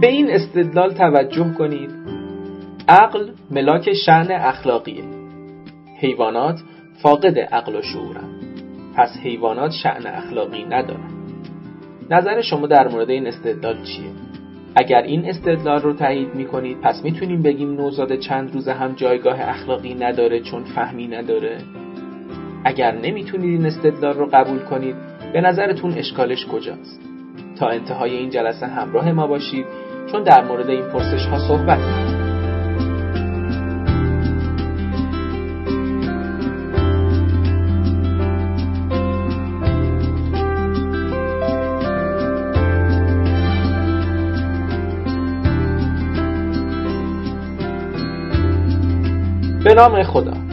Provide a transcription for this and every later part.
به این استدلال توجه کنید. عقل ملاک شعن اخلاقیه. حیوانات فاقد عقل و شعورن. پس حیوانات شعن اخلاقی ندارن. نظر شما در مورد این استدلال چیه؟ اگر این استدلال رو تایید می‌کنید پس می‌تونیم بگیم نوزاد چند روزه هم جایگاه اخلاقی نداره چون فهمی نداره. اگر نمی‌تونید این استدلال رو قبول کنید به نظرتون اشکالش کجاست؟ تا انتهای این جلسه همراه ما باشید. چون در مورد این پرسش ها صحبت کنید به نام خدا.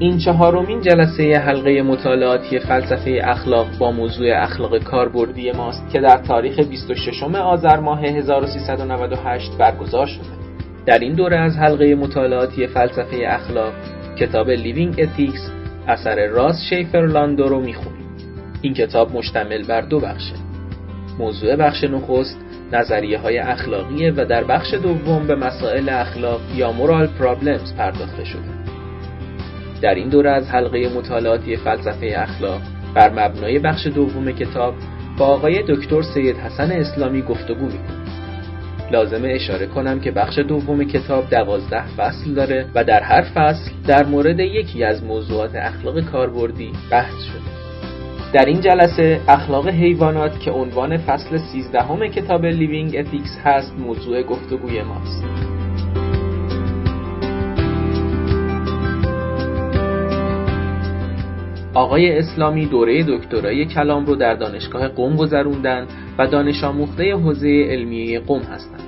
این چهارمین جلسه حلقه مطالعاتی فلسفه اخلاق با موضوع اخلاق کاربردی ماست که در تاریخ 26 آذر ماه 1398 برگزار شده. در این دوره از حلقه مطالعاتی فلسفه اخلاق کتاب Living Ethics اثر راس شیفر لاندو رو می‌خونیم. این کتاب مشتمل بر دو بخشه. موضوع بخش نخست نظریه های اخلاقیه و در بخش دوم به مسائل اخلاق یا moral problems پرداخته شده. در این دوره از حلقه مطالعاتی فلسفه اخلاق بر مبنای بخش دوم کتاب با آقای دکتر سید حسن اسلامی گفتگو می‌کنیم. لازمه اشاره کنم که بخش دوم کتاب دوازده فصل داره و در هر فصل در مورد یکی از موضوعات اخلاق کاربردی بحث شده. در این جلسه اخلاق حیوانات که عنوان فصل سیزدهم کتاب Living Ethics هست موضوع گفتگوی ماست آقای اسلامی دوره دکترای کلام رو در دانشگاه قم گذروندن و دانش آموخته حوزه علمیه قم هستند.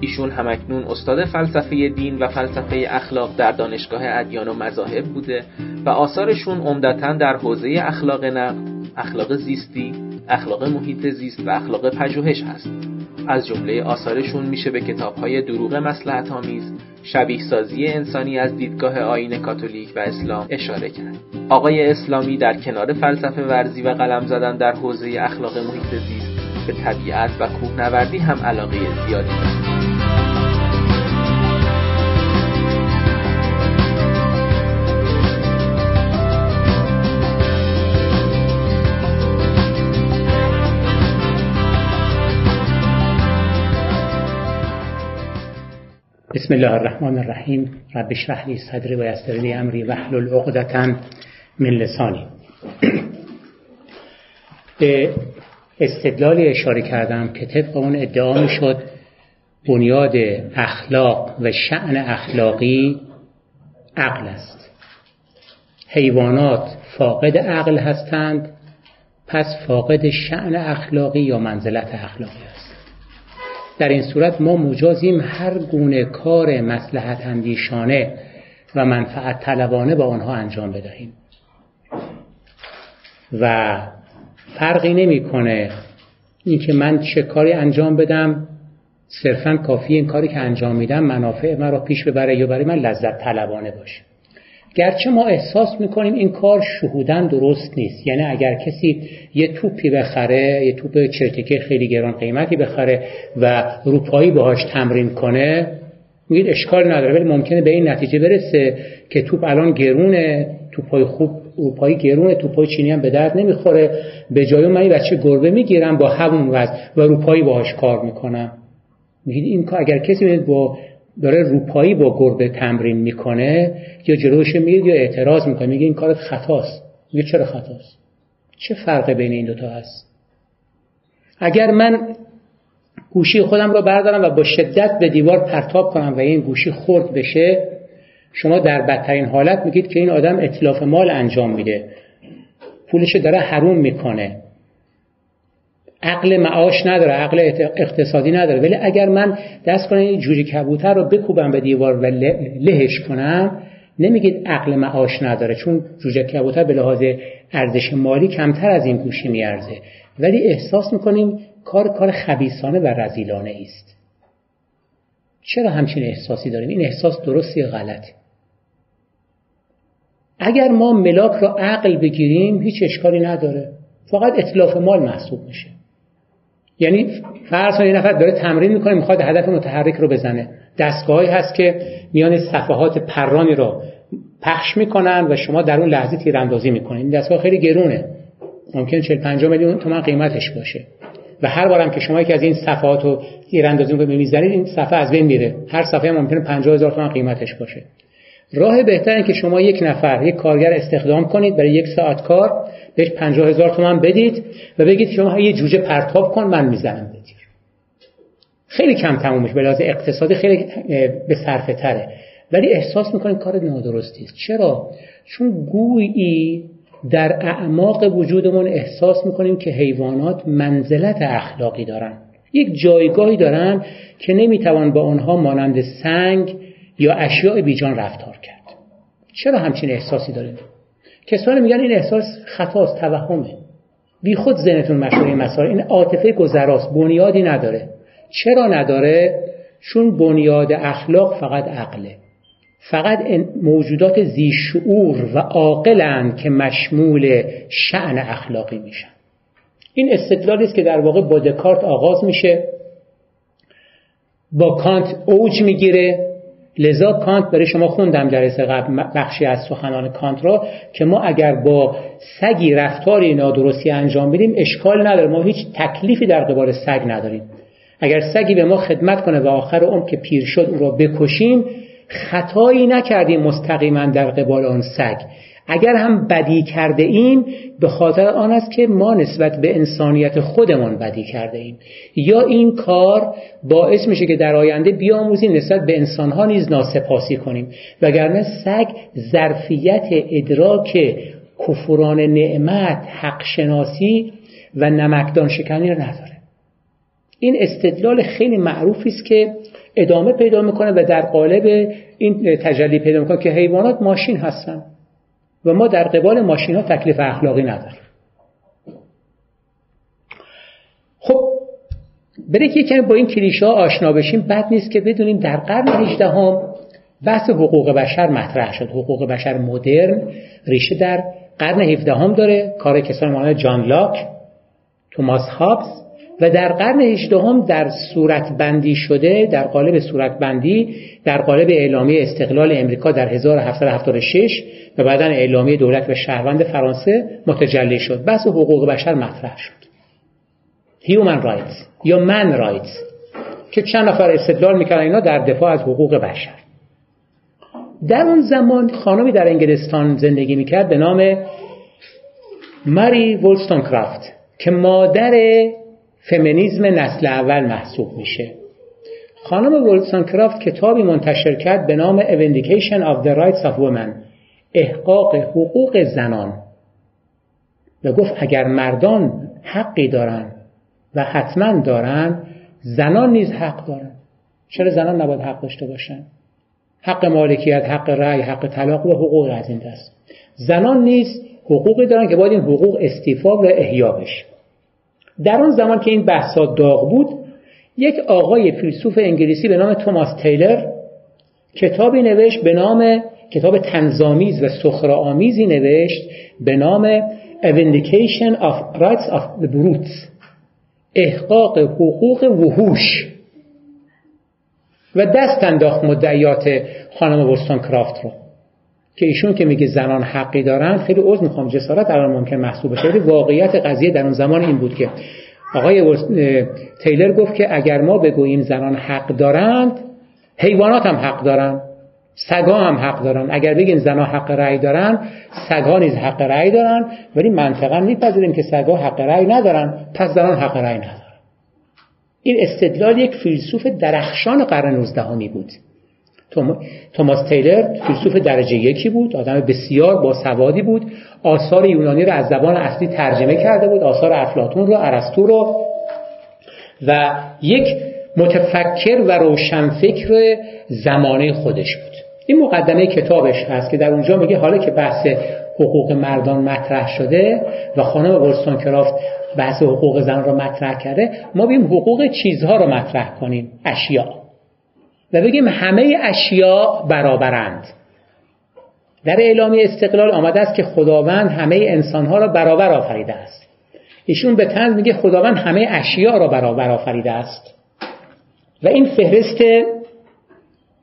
ایشون همکنون استاد فلسفه دین و فلسفه اخلاق در دانشگاه ادیان و مذاهب بوده و آثارشون عمدتا در حوزه اخلاق نقد اخلاق زیستی، اخلاق محیط زیست و اخلاق پژوهش هست. از جمله آثارشون میشه به کتابهای دروغ مسلحت آمیز، شبیه سازی انسانی از دیدگاه آین کاتولیک و اسلام اشاره کرد. آقای اسلامی در کنار فلسفه ورزی و قلم زدن در حوزه اخلاق محیط زیست به طبیعت و کوهنوردی هم علاقه زیادی دارد. بسم الله الرحمن الرحیم. رب اشرح لی صدری و یسر لی امری واحلل عقدة من لسانی. به استدلالی اشاره کردم که طبق اون ادعا می شد بنیاد اخلاق و شعن اخلاقی عقل است. حیوانات فاقد عقل هستند پس فاقد شعن اخلاقی یا منزلت اخلاقی در این صورت ما مجازیم هر گونه کار مسلحت اندیشانه و منفعت طلبانه با آنها انجام بدهیم. و فرقی نمی‌کنه اینکه من چه کاری انجام بدم صرفا کافی این کاری که انجام میدم منافع مرا پیش ببره یا برای من لذت طلبانه باشه. گرچه ما احساس می‌کنیم این کار شهودن درست نیست. یعنی اگر کسی یه توپی بخره یه توپ چرتکه خیلی گران قیمتی بخره و روپایی باهاش تمرین کنه میگید اشکال نداره ولی ممکنه به این نتیجه برسه که توپ الان گرونه توپای خوب اروپایی گرونه توپای چینی هم به درد نمی‌خوره. به جای من بچه گربه می‌گیرم با همون وزن و روپایی باهاش کار می‌کنم. میگید این کار اگر کسی با داره روپایی با گربه تمرین می‌کنه یا جلوش میگه یا اعتراض می‌کنه میگه این کارت خطاست. میگه چرا خطاست؟ چه فرق بین این دوتا هست؟ اگر من گوشی خودم رو بردارم و با شدت به دیوار پرتاب کنم و این گوشی خرد بشه شما در بدترین حالت میگید که این آدم اطلاف مال انجام میده. پولش داره حروم می‌کنه. عقل معاش نداره عقل اقتصادی نداره. ولی اگر من دست کنم این جوجه کبوتر رو بکوبم به دیوار و لهش کنم نمیگید عقل معاش نداره چون جوجه کبوتر به لحاظ ارزش مالی کمتر از این گوشی میارزه. ولی احساس می‌کنیم کار کار خبیسانه و رزیلانه است چرا همچین احساسی داریم؟ این احساس درستی غلطی اگر ما ملاک را عقل بگیریم هیچ اشکالی نداره. فقط اطلاف مال محسوب میشه. یعنی فرض یه نفر داره تمرین می‌کنه می‌خواد هدف متحرک رو بزنه. دستگاهی هست که میان صفحات پرانی رو پخش می‌کنن و شما در اون لحظه تیراندازی می‌کنید دستگاه خیلی گرونه. ممکن 40 50 میلیون تومان قیمتش باشه. و هر بارم که شما یکی از این صفحات رو تیراندازی می‌زنید این صفحه از بین میره. هر صفحه ممکنه 50 هزار تومان قیمتش باشه. راه بهتره که شما یک نفر یک کارگر استخدام کنید برای یک ساعت کار بهش 50 هزار تومان بدید و بگید شما یه جوجه پرتاب کن من می‌زنم بگیر خیلی کم تموم میشه به اقتصادی خیلی به صرفه تره. ولی احساس می‌کنید کار نادرستی است. چرا؟ چون گویی در اعماق وجودمون احساس می‌کنیم که حیوانات منزلت اخلاقی دارن. یک جایگاهی دارن که نمی‌توان با آنها مانند سنگ یا اشیاء بیجان رفتار کرد. چرا همچین احساسی داریم کسانی میگن این احساس خطاست توهمه. بی خود ذهنتون مشغول این مسائل. این عاطفه گذراست بنیادی نداره. چرا نداره؟ چون بنیاد اخلاق فقط عقله. فقط موجودات زیشعور و عاقلند که مشمول شعن اخلاقی میشن. این استدلالی است که در واقع با دکارت آغاز میشه. با کانت اوج می‌گیره. لذا کانت برای شما خوندم جلسه قبل بخشی از سخنان کانت را که ما اگر با سگی رفتاری نادرستی انجام بدیم اشکال نداره. ما هیچ تکلیفی در قبال سگ نداریم. اگر سگی به ما خدمت کنه و آخر اون که پیر شد او را بکشیم خطایی نکردیم مستقیما در قبال آن سگ. اگر هم بدی کرده ایم به خاطر آن است که ما نسبت به انسانیت خودمان بدی کرده ایم. یا این کار باعث میشه که در آینده بیاموزیم نسبت به انسانها نیز ناسپاسی کنیم. وگرنه سگ ظرفیت ادراک کفران نعمت حق شناسی و نمکدان شکنی را نداره. این استدلال خیلی معروفی است که ادامه پیدا می‌کنه و در قالب این تجلی پیدا می‌کنه که حیوانات ماشین هستن. و ما در قبال ماشین ها تکلیف اخلاقی نداریم. خب برای که کمی با این کلیشه ها آشنا بشیم بد نیست که بدونیم در قرن 18 هم بحث حقوق بشر مطرح شد. حقوق بشر مدرن ریشه در قرن 17 هم داره. کار کسان مانند جان لاک توماس هابز و در قرن هجدهم در صورت بندی شده در قالب صورت بندی در قالب اعلامیه استقلال امریکا در 1776 و بعدا اعلامیه دولت و شهروند فرانسه متجلی شد. بحث حقوق بشر مطرح شد. Human Rights یا Man Rights که چند نفر استدلال می‌کردن اینا در دفاع از حقوق بشر. در اون زمان خانمی در انگلستان زندگی می‌کرد به نام ماری ولستون کرافت که مادر فمینیزم نسل اول محسوب میشه. خانم ولسان کرافت کتابی منتشر کرد به نام Vindication of the Rights of Women احقاق حقوق زنان. و گفت اگر مردان حقی دارن و حتما دارن زنان نیز حق دارن. چرا زنان نباید حق داشته باشن؟ حق مالکیت حق رأی حق طلاق و حقوق از این دست. زنان نیز حقوقی دارن که باید این حقوق استیفا و احیا بشه. در اون زمان که این بحثا داغ بود یک آقای فیلسوف انگلیسی به نام توماس تیلر کتابی نوشت به نام کتاب تنظامیز و سخرآمیزی نوشت به نام A Vindication of Rights of the Brutes احقاق حقوق وحوش. و دست انداخت مدعیات خانم وستون کرافت رو. که ایشون که میگه زنان حقی دارن خیلی عذر می‌خوام جسارت الان ممکن محسوب بشه. ولی واقعیت قضیه در اون زمان این بود که آقای تیلر گفت که اگر ما بگوییم زنان حق دارند حیوانات هم حق دارن سگا هم حق دارن اگر بگیم زنان حق رأی دارن سگا نیز حق رأی دارن ولی منطقا میپذیریم که سگا حق رأی ندارن پس زنان حق رأی ندارن این استدلال یک فیلسوف درخشان قرن 19 بود. توماس تیلر فیلسوف درجه یکی بود آدم بسیار با سوادی بود. آثار یونانی رو از زبان اصلی ترجمه کرده بود آثار افلاتون رو ارسطو رو. و یک متفکر و روشنفکر زمانه خودش بود. این مقدمه کتابش هست که در اونجا میگه حالا که بحث حقوق مردان مطرح شده و خانم ورستون کرافت بحث حقوق زن رو مطرح کرده ما بیم حقوق چیزها رو مطرح کنیم اشیاء. و بگیم همه اشیاء برابرند. در اعلامی استقلال آمده است که خداوند همه انسانها را برابر آفریده است. ایشون به تنز میگه خداوند همه اشیاء را برابر آفریده است. و این فهرست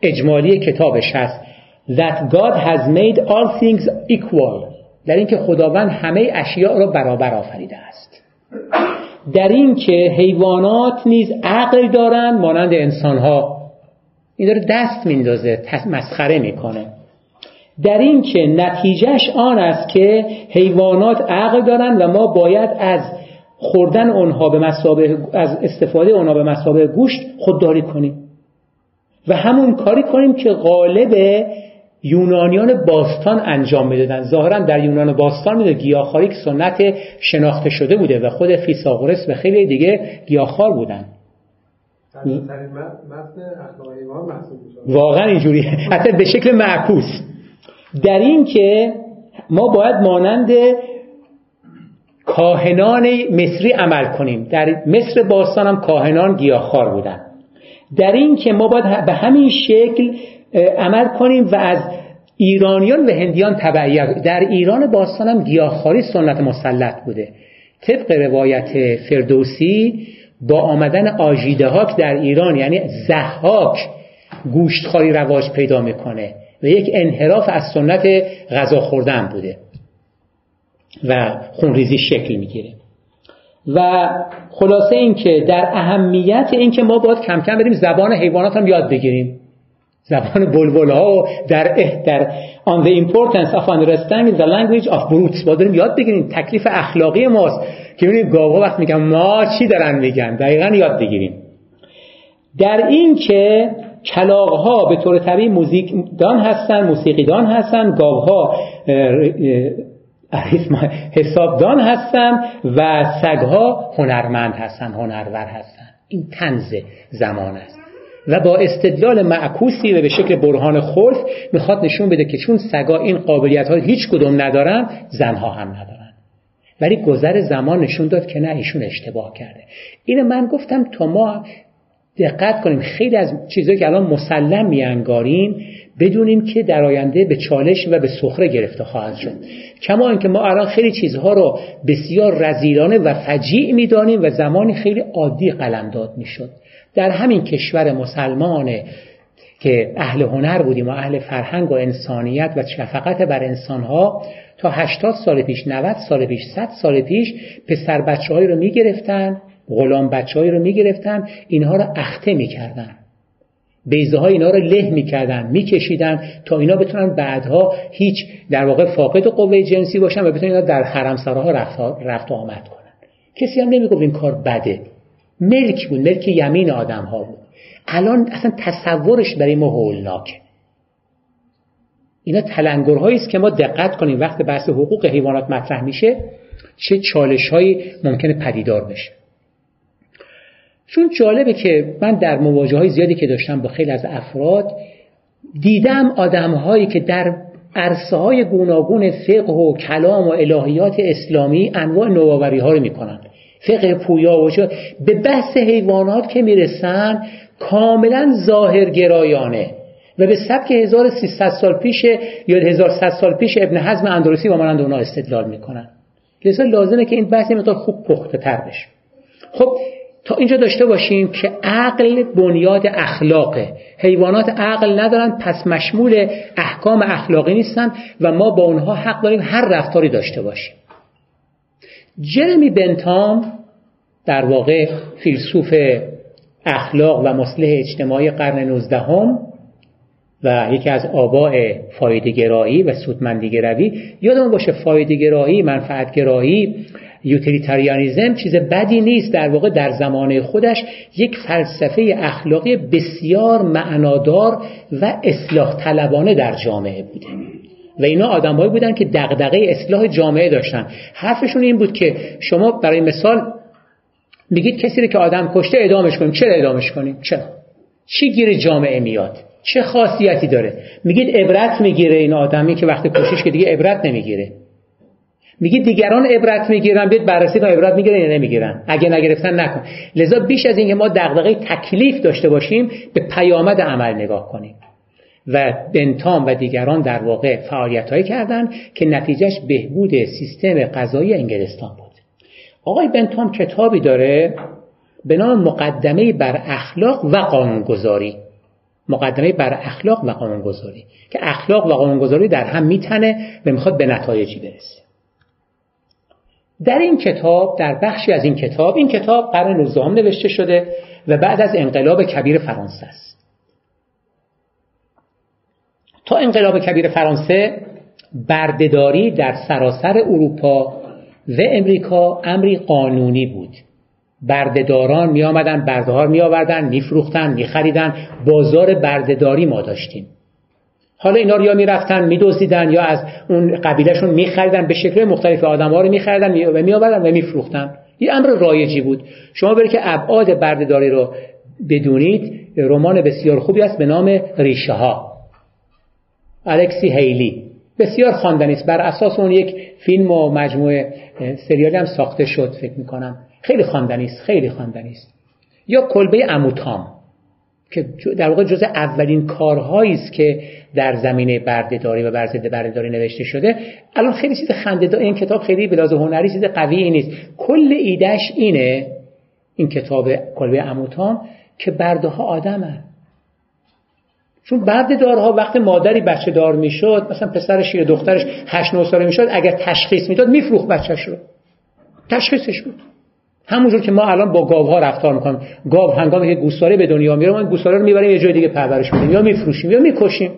اجمالی کتابش هست. That God has made all things equal. در اینکه خداوند همه اشیاء را برابر آفریده است. در اینکه حیوانات نیز عقل دارند مانند انسانها. این داره دست میندازه مسخره می‌کنه. در این که نتیجهش آن است که حیوانات عقل دارند و ما باید از خوردن اونها به مسابه از استفاده اونها به مسابه گوشت خودداری کنیم. و همون کاری کنیم که غالب یونانیان باستان انجام می‌دادن. ظاهرا در یونان باستان میده گیاهخواری که سنت شناخته شده بوده و خود فیساغورس و خیلی دیگه گیاهخوار بودن. واقعا اینجوری. حتی به شکل معکوس. در این که ما باید مانند کاهنان مصری عمل کنیم. در مصر باستان هم کاهنان گیاهخوار بودن. در این که ما باید به همین شکل عمل کنیم و از ایرانیان و هندیان تبعیت در ایران باستان هم گیاهخواری سنت مسلط بوده. طبق روایت فردوسی با آمدن آجیدهاک در ایران یعنی زحاک گوشتخواری رواج پیدا می‌کنه و یک انحراف از سنت غذا خوردن بوده و خونریزی شکل می‌گیره. و خلاصه اینکه در اهمیت اینکه ما باید کم کم بریم زبان حیوانات هم یاد بگیریم. زبان بلبل ها و در در on the importance of understanding the language of brutes باید بریم یاد بگیریم تکلیف اخلاقی ماست که ببینید گاوا وقت میگن ما چی دارن میگن؟ دقیقا یاد بگیریم. در این که کلاغ ها به طور طبیعی موزیک دان هستن موسیقی دان هستن گاو ها حسابدان هستن و سگ ها هنرمند هستن هنرور هستن. این تنز زمان است. و با استدلال معکوسی و به شکل برهان خلف می‌خواد نشون بده که چون سگا این قابلیت ها هیچ کدوم ندارن زنها هم ندارن. ولی گذر زمان نشون داد که نه ایشون اشتباه کرده. این من گفتم تا ما دقت کنیم خیلی از چیزهایی که الان مسلم میانگاریم بدونیم که در آینده به چالش و به سخره گرفته خواهد شد. کما اینکه ما الان خیلی چیزها رو بسیار رزیلانه و فجیع می‌دانیم و زمانی خیلی عادی قلمداد می‌شد. در همین کشور مسلمان که اهل هنر بودیم و اهل فرهنگ و انسانیت و شفقت بر انسانها تا 80 سال پیش 90 سال پیش 100 سال پیش پسر بچه رو می‌گرفتن غلام بچههایی رو می‌گرفتن اینها رو اخته می‌کردن. بیزه های اینا رو له می‌کردن میکشیدن تا اینا بتونن بعدها هیچ در واقع فاقد قوه جنسی باشن و بتونن اینا در حرمسراها رفت, رفت و آمد کنن. کسی هم نمی‌گفت این کار بده. ملک بود ملک یمین آدم ها بود. الان اصلا تصورش برای ما هولناکه. اینا تلنگرهایی است که ما دقت کنیم. وقت بحث حقوق حیوانات مطرح میشه چه چالش هایی ممکنه پدیدار بشه. چون جالبه که من در مواجه های زیادی که داشتم با خیلی از افراد دیدم آدم هایی که در عرصه های گوناگون فقه و کلام و الهیات اسلامی انواع نوآوری ها رو می‌کنن. فقه پویا و به بحث حیوانات که می‌رسن کاملا ظاهرگرایانه. و به سبک 1300 سال پیش یا 1100 سال پیش ابن حزم اندلسی و مانند اونا استدلال می‌کنن. لذا لازمه که این بحث مقدار خوب پخته تر بشه. خب تا اینجا داشته باشیم که عقل بنیاد اخلاقه. حیوانات عقل ندارن پس مشمول احکام اخلاقی نیستن و ما با اونها حق داریم هر رفتاری داشته باشیم. جرمی بنتام در واقع فیلسوف اخلاق و مصلح اجتماعی قرن نوزدهم و یکی از آباء فایدهگرایی و سودمندیگروی یادمون باشه فایدهگرایی منفعتگرایی یوتیلیتاریانیزم چیز بدی نیست در واقع در زمانه خودش یک فلسفه اخلاقی بسیار معنادار و اصلاح طلبانه در جامعه بوده. و اینا آدمهایی بودن که دغدغه اصلاح جامعه داشتن. حرفشون این بود که شما برای مثال میگید کسی رو که آدم کشته ادامش کنیم. چرا ادامش کنیم؟ چرا؟ چی گیر جامعه میاد؟ چه خاصیتی داره؟ میگید عبرت می‌گیره این آدمی که وقتی کشش که دیگه عبرت نمی‌گیره. میگه دیگران عبرت می‌گیرن بیاد بررسی کن عبرت می‌گیرن یا نمی‌گیرن. اگه نگرفتن نکن. لذا بیش از اینکه ما دغدغه تکلیف داشته باشیم به پیامد عمل نگاه کنیم. و بنتام و دیگران در واقع فعالیت هایی کردن که نتیجهش بهبود سیستم غذایی انگلستان بود. آقای بنتام کتابی داره به نام مقدمه بر اخلاق و قانونگذاری. مقدمه بر اخلاق و قانونگذاری. که اخلاق و قانونگذاری در هم میتنه و می‌خواد به نتایجی برسه. در این کتاب در بخشی از این کتاب این کتاب قرن 19 نوشته شده و بعد از انقلاب کبیر فرانسه است. تا انقلاب کبیر فرانسه بردهداری در سراسر اروپا و امریکا امری قانونی بود. بردهداران می آمدن برده ها می بازار بردهداری ما داشتیم. حالا اینا رو یا می‌رفتن میدزدیدن یا از اون قبیلهشون میخریدن به شکل مختلف آدم ها رو میخریدن و میآوردن و میفروختن. این امر رایجی بود. شما برید که ابعاد بردهداری رو بدونید رمان بسیار خوبی است به نام ریشه ها الکسی هیلی. بسیار خواندنی است. بر اساس اون یک فیلم و مجموعه سریالی هم ساخته شد فکر می‌کنم. خیلی خواندنی است خیلی خواندنی است. یا کلبه اموتام. که در واقع جز اولین کارهایی است که در زمینه بردهداری و بر ضد بردهداری نوشته شده. الان خیلی چیز خنده این کتاب خیلی به هنری چیز قوی نیست. کل ایدهش اینه این کتاب کلبه اموتام که برده ها چون برده دارها وقت مادری بچه دار می‌شد مثلا پسرش یا دخترش 8 9 ساله می‌شد اگر تشخیص می‌داد میفروخت بچهش رو تشخیصش بود. همونجور که ما الان با گاوها رفتار می‌کنیم. گاو هنگامی که گوساله به دنیا میاره ما گوساله رو می‌بریم یه جای دیگه پرورش میدیم. یا میفروشیم یا می‌کشیم.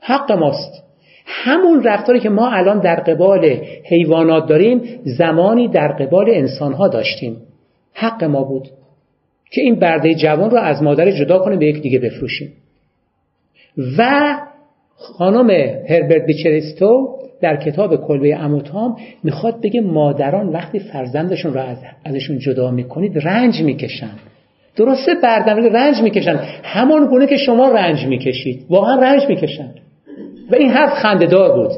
حق ماست. همون رفتاری که ما الان در قبال حیوانات داریم زمانی در قبال انسانها داشتیم. حق ما بود که این برده جوان رو از مادر جدا کنیم به یک دیگه بفروشیم. و خانم هربرت بیچریستو در کتاب کلبه اموتام می‌خواد بگه مادران وقتی فرزندشون رو از ازشون جدا می‌کنید رنج می‌کشن. درسته بردن رنج می‌کشن. همان گونه که شما رنج می‌کشید. واقعا رنج می‌کشن. و این حرف خندهدار بود.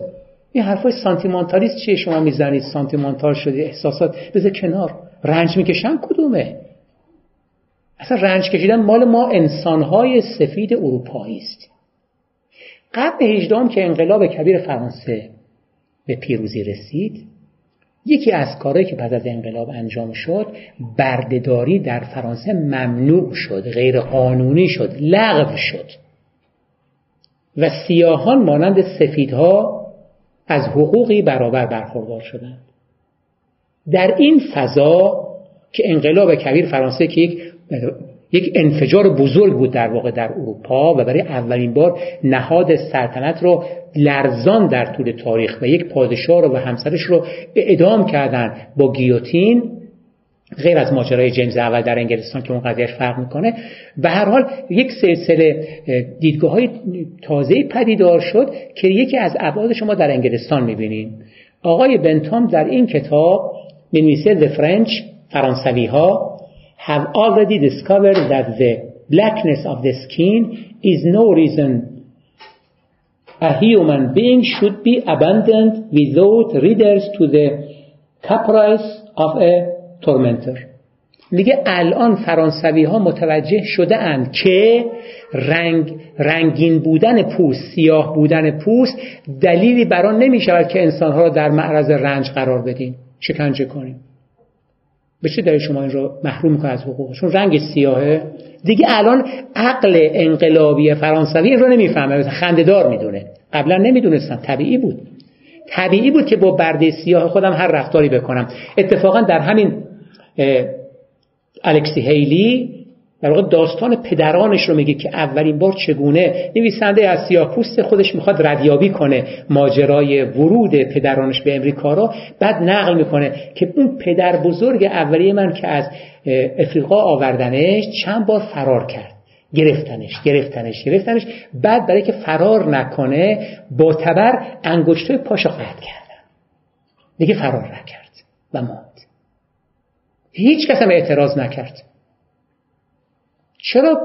این حرفای سانتیمانتالیست چیه؟ شما می‌زنید سانتیمانتال شدی احساسات. بذار کنار. رنج می‌کشن کدومه؟ اصلا رنج کشیدن مال ما انسانهای سفید اروپایی است. قبل هجدام که انقلاب کبیر فرانسه به پیروزی رسید. یکی از کارهایی که پس از انقلاب انجام شد بردهداری در فرانسه ممنوع شد غیر قانونی شد لغو شد. و سیاهان مانند سفیدها از حقوقی برابر برخوردار شدند. در این فضا که انقلاب کبیر فرانسه که یک یک انفجار بزرگ بود در واقع در اروپا و برای اولین بار نهاد سلطنت رو لرزان در طول تاریخ و یک پادشاه رو و همسرش رو اعدام کردن با گیوتین غیر از ماجرای جیمز اول در انگلستان که اون قضیهش فرق می‌کنه. به هر حال یک سلسله دیدگاه های تازه پدیدار شد که یکی از ابعاد شما در انگلستان می‌بینیم. آقای بنتام در این کتاب می‌نویسه The French فرانسوی ها have already discovered that the blackness of the skin is no reason a human being should be abandoned without readers to the caprice of a tormentor میگه الان فرانسوی ها متوجه شده اند که رنگ رنگین بودن پوست سیاه بودن پوست دلیلی بران نمی شود که انسان ها را در معرض رنج قرار بدیم شکنجه کنیم به چه دلیل شما این رو محروم می‌کنه از حقوقشون رنگ سیاهه. دیگه الان عقل انقلابی فرانسوی این رو نمی‌فهمه. خندهدار می‌دونه. قبلا نمی‌دونستم. طبیعی بود. طبیعی بود که با برده سیاه خودم هر رفتاری بکنم. اتفاقا در همین الکسی هیلی در واقع داستان پدرانش رو میگه که اولین بار چگونه نویسنده از سیاه پوست خودش می‌خواد ردیابی کنه ماجرای ورود پدرانش به امریکا رو بعد نقل می‌کنه که اون پدر بزرگ اولیه من که از افریقا آوردنش چند بار فرار کرد. گرفتنش گرفتنش گرفتنش بعد برای که فرار نکنه با تبر انگشتای پاشو قطع کردن دیگه فرار نکرد و ماند. هیچ کس هم اعتراض نکرد. چرا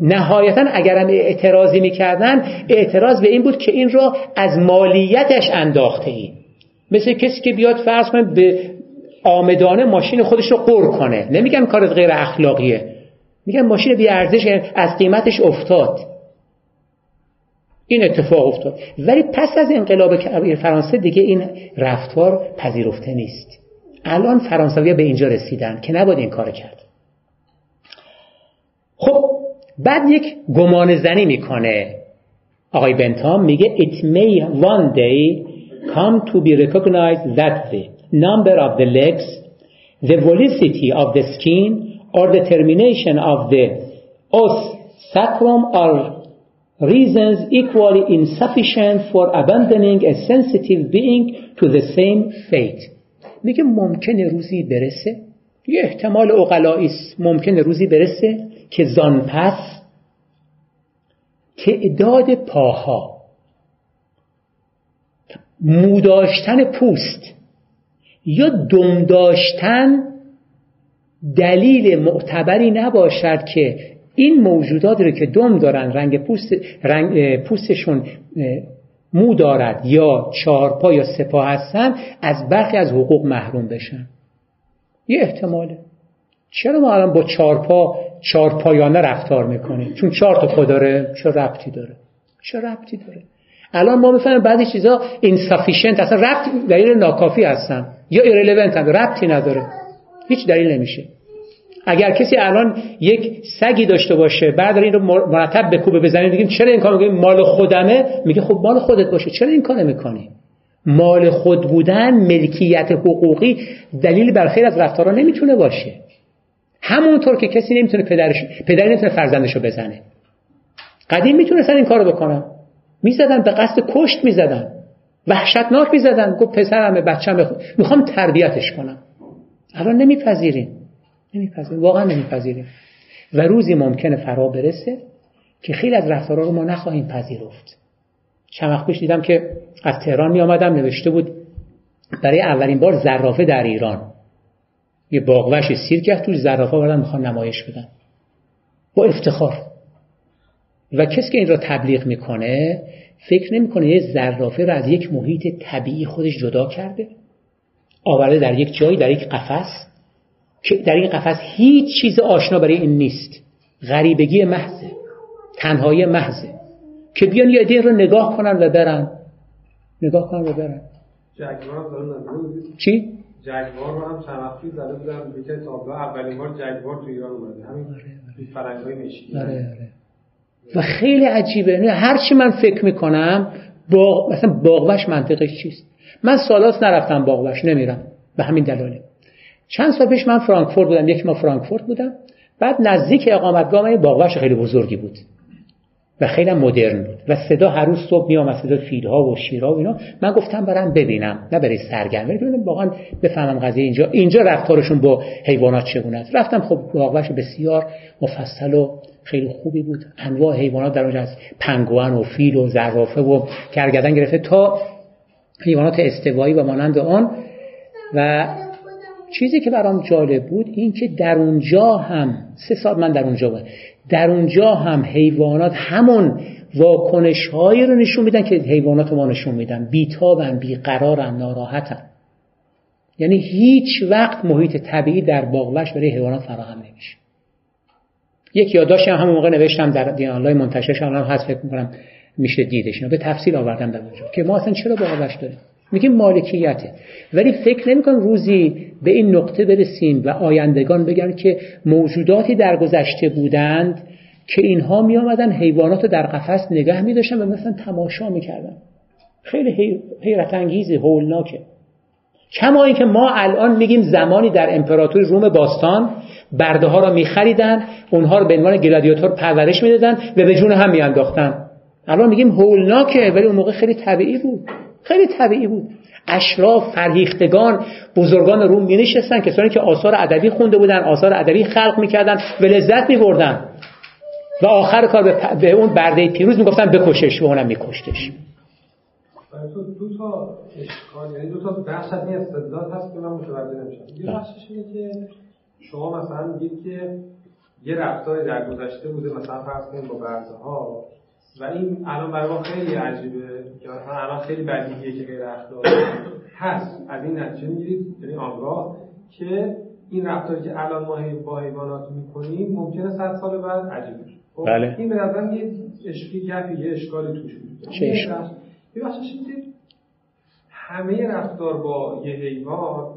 نهایتا اگرم اعتراضی می‌کردن اعتراض به این بود که این را از مالیتش انداخته این. مثل کسی که بیاد فرض کنه به آمدانه ماشین خودش رو قر کنه. نمیگم کارت غیر اخلاقیه. میگن ماشین بی ارزش از قیمتش افتاد. این اتفاق افتاد. ولی پس از انقلاب فرانسه دیگه این رفتار پذیرفته نیست. الان فرانسوی به اینجا رسیدن که نباید این کار کرد. خب بعد یک گمان زنی می‌کنه آقای بنتام میگه it may one day come to be recognized that the number of the legs the velocity of the skin or the termination of the os sacrum are reasons equally insufficient for abandoning a sensitive being to the same fate میگه ممکنه روزی برسه یه احتمال اقلایی ممکنه روزی برسه که زان پس تعداد پاها مو داشتن پوست یا دم داشتن دلیل معتبری نباشد که این موجودات رو که دم دارن رنگ پوست رنگ پوستشون مو دارد یا چهارپا یا سپا هستن از برخی از حقوق محروم بشن. یه احتماله. چرا ما الان با چهارپا چهارپایانه رفتار می‌کنیم؟ چون چهار تا پا داره چه ربطی داره؟ چه ربطی داره؟ الان ما می‌فهمیم بعضی چیزا insufficient اصلا ربط دلیل ناکافی هستن. یا irrelevant هم ربطی نداره. هیچ دلیل نمیشه. اگر کسی الان یک سگی داشته باشه بعد این رو مرتب به کوبه بزنید میگیم چرا این کار میگیم مال خودمه؟ میگه خب مال خودت باشه. چرا این کار می‌کنی؟ مال خود بودن ملکیت حقوقی دلیل بر خیر از رفتارا نمی‌تونه باشه. همونطور که کسی نمی‌تونه پدرش پدر نمی‌تونه فرزندشو بزنه. قدیم می‌تونستن این کارو بکنن. می‌زدن به قصد کشت می‌زدن. وحشتناک می‌زدن. گفت پسرمه بچه‌مه می‌خوام تربیتش کنم. الان نمیپذیریم. نمیپذیریم. واقعا نمیپذیریم. و روزی ممکنه فرا برسه که خیلی از رفتارها رو ما نخواهیم پذیرفت. چند وقت پیش دیدم که از تهران می آمدم نوشته بود برای اولین بار زرافه در ایران. یه باغوش سیرکه توش زرافه بردن می‌خوان نمایش بدن. با افتخار. و کسی که این را تبلیغ می‌کنه فکر نمی‌کنه یه زرافه را از یک محیط طبیعی خودش جدا کرده آورده در یک جایی در یک قفس که در این قفس هیچ چیز آشنا برای این نیست. غریبگی محضه تنهایی محضه که بیان یه عده رو نگاه کنن و برن. نگاه کنن و برن. چی؟ جگوار رو هم چند وقتی زده بودن. به که تابلو اولین بار جگوار تو ایران اومده. همین آره آره. فرنگای مشکی. آره. و خیلی عجیبه. هر چی من فکر می‌کنم باغ مثلا باغوش منطقش چیست؟ من سالات نرفتم باغوش نمیرم. به همین دلاله. چند سال پیش من فرانکفورت بودم. یک ما فرانکفورت بودم. بعد نزدیک اقامتگاه من باغوش خیلی بزرگی بود. و خیلی مدرن بود. و صدا هر روز صبح میام صدا فیلها و شیرها و اینا. من گفتم برم ببینم. نه برای سرگرمی. ببینم واقعا بفهمم قضیه اینجا. اینجا رفتارشون با حیوانات چگونه است. رفتم خب باغوش بسیار مفصل و خیلی خوبی بود. انواع حیوانات در اونجا هست. پنگوان و فیل و زرافه و کرگدن گرفته تا حیوانات استوایی و مانند آن. و چیزی که برام جالب بود این که در اونجا هم سه سال من در اونجا بود در اونجا هم حیوانات همون واکنش هایی رو نشون میدن که حیوانات ما نشون میدن. بیتابن بیقرارن ناراحتن. یعنی هیچ وقت محیط طبیعی در باغوش برای حیوانات فراهم نمیشه. یک یادداشت همون موقع نوشتم در دیانلای منتشر الان هست فکر می‌کنم میشه دیدش. به تفصیل آوردم در اونجا. که ما اصلا چرا باغوش داریم؟ میگیم مالکیته ولی فکر نمیکن روزی به این نقطه برسیم و آیندگان بگن که موجوداتی در گذشته بودند که اینها می آمدن حیوانات در قفس نگه می داشتن و مثلا تماشا می‌کردن. خیلی حیرت انگیزی هولناکه. کما که ما الان میگیم زمانی در امپراتوری روم باستان برده ها را میخریدن اونها رو به عنوان گلادیاتور پرورش می‌دادن و به جون هم میانداختن. الان میگیم هولناکه ولی اون موقع خیلی طبیعی بود. خیلی طبیعی بود. اشراف فرهیختگان بزرگان روم می نشستن کسانی که آثار ادبی خونده بودن آثار ادبی خلق می‌کردن و لذت میبردن. و آخر کار به اون برده پیروز می‌گفتن بکشش و اونم میکشتش. دو تا اشکال یعنی دو تا بخش از این استدلال هست که من متوجه نمیشم. یه بخشش اینه که شما مثلا میگید که یه رفتاری در گذشته بوده مثلا فرض کنید با برزه ها و این الان برای ما خیلی عجیبه. که مثلا الان خیلی بدیهیه که غیر اخلاقی هست. از این نتیجه می‌گیرید. یعنی آگاه که این رفتاری که الان ما با حیوانات می‌کنیم ممکنه صد سال بعد عجیب بشه. خب بله. این به نظر یه اشکی گپی یه اشکالی توش بود چه اشکال یه همه رفتار با یه حیوان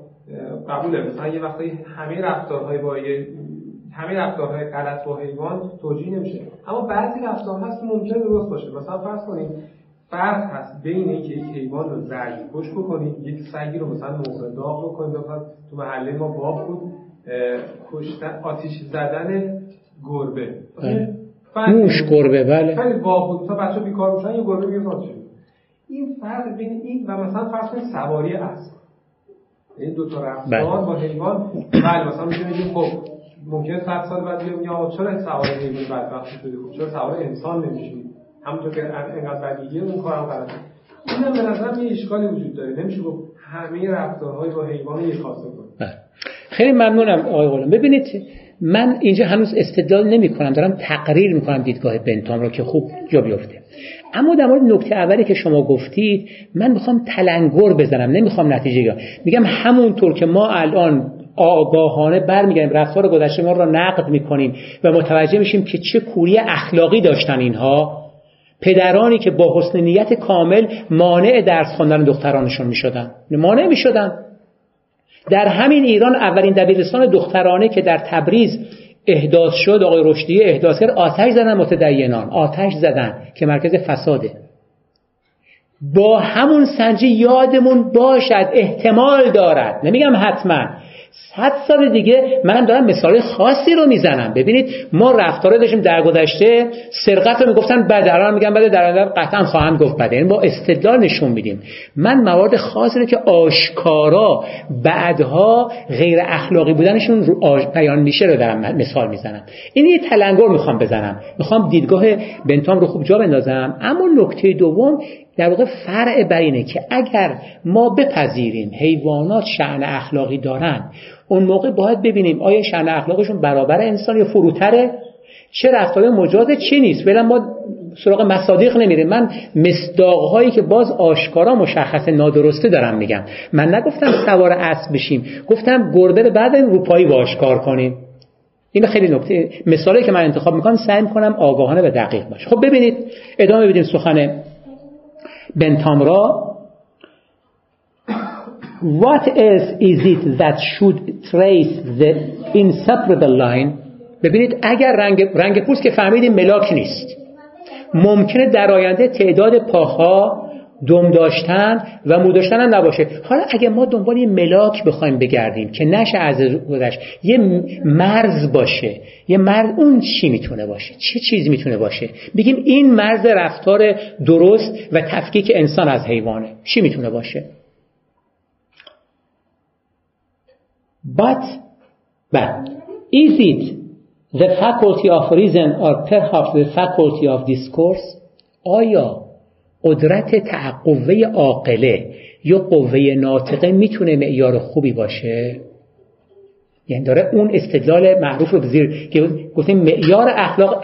قبوله. مثلا یه وقتی همه رفتارهای با همه رفتارهای غلط با حیوان توجیه نمیشه. اما بعضی رفتار هست که ممکنه درست باشه. مثلا فرض کنید فرق هست بین اینکه یک حیوان رو زرگ کش بکنید یک سگی رو مثلا موقع داغ بکنید مثلا تو محله ما باغ بود کشتن آتیش زدن گربه. بله. موش گربه بله. خیلی باغ بود. مثلا بچه بیکار میشن یه گربه بیاد این فرق بین این و مثلا فرض کنید سواری است این دو تا رفتار بله. با حیوان. بله مثلا می‌تونیم خب ممکن 100 سال بعد بیام یا چرا سوار حیوان بدبختی شده؟ خب چرا سوار انسان نمیشید همونطور که انقدر بدیگه اون کارم غلطه اینم به نظرم یه اشکالی وجود داره. نمیشه گفت همه رفتارهای با حیوان یک خاصه بله. خیلی ممنونم آقای غلام. ببینید من اینجا هنوز استدلال نمی کنم دارم تقریر می کنم دیدگاه بنتام رو که خوب جا بیفته. اما در مورد نکته اولی که شما گفتید من می‌خوام تلنگر بزنم. نمی‌خوام نتیجه میگم همونطور که ما الان آگاهانه برمیگردیم. رفتار گذشته ما را نقد می‌کنیم و متوجه میشیم که چه کوری اخلاقی داشتن اینها. پدرانی که با حسن نیت کامل مانع درس خواندن دخترانشون می‌شدن. مانع می‌شدن. در همین ایران اولین دبیرستان دخترانه که در تبریز احداث شد آقای رشدی احداث کرد آتش زدن متدینان. آتش زدن که مرکز فساده. با همون سنجی یادمون باشد احتمال دارد. نمیگم حتما. صد سال دیگه من دارم مثال خاصی رو می‌زنم. ببینید ما رفتاره داشتیم در گذشته سرقت رو می‌گفتن بده الان میگن بده در قطعا خواهند گفت بده. یعنی با استدلال نشون میدیم. من موارد خاصی رو که آشکارا بعدها غیر اخلاقی بودنشون رو بیان میشه رو دارم مثال می‌زنم. این یه تلنگر می‌خوام بزنم. می‌خوام دیدگاه بنتام رو خوب جا بندازم. اما نکته دوم در واقع فرع بر اینه که اگر ما بپذیریم حیوانات شعن اخلاقی دارن اون موقع باید ببینیم آیا شعن اخلاقشون برابر انسان یا فروتره؟ چه رفتار مجاز چی نیست؟ ولی ما سراغ مصادیق نمیریم. من مصداقهایی که باز آشکارا مشخص نادرسته دارم میگم. من نگفتم سوار اسب بشیم گفتم گربه بعد روپایی باش کار کنیم. این خیلی نکته. مثالی که من انتخاب می‌کنم سعی می‌کنم آگاهانه و دقیق باشه. خب ببینید ادامه بدیم سخن بنتامرا What else is it that should trace the inseparable line? ببینید اگر رنگ, رنگ پوست که فهمیدیم ملاک نیست. ممکنه در آینده تعداد پاها دم داشتن و مو داشتن هم نباشه. حالا اگه ما دنبال یه ملاک بخوایم بگردیم که نشه از گذشت یه مرز باشه یه مرز اون چی می‌تونه باشه؟ چه چیز می‌تونه باشه؟ بگیم این مرز رفتار درست و تفکیک انسان از حیوانه. چی می‌تونه باشه؟ But but is it the faculty of reason or perhaps the faculty of discourse? آیا قدرت تعقوه عاقله یا قوه ناطقه می‌تونه معیار خوبی باشه؟ یعنی داره اون استدلال معروف رو بزیر که گفتیم معیار اخلاق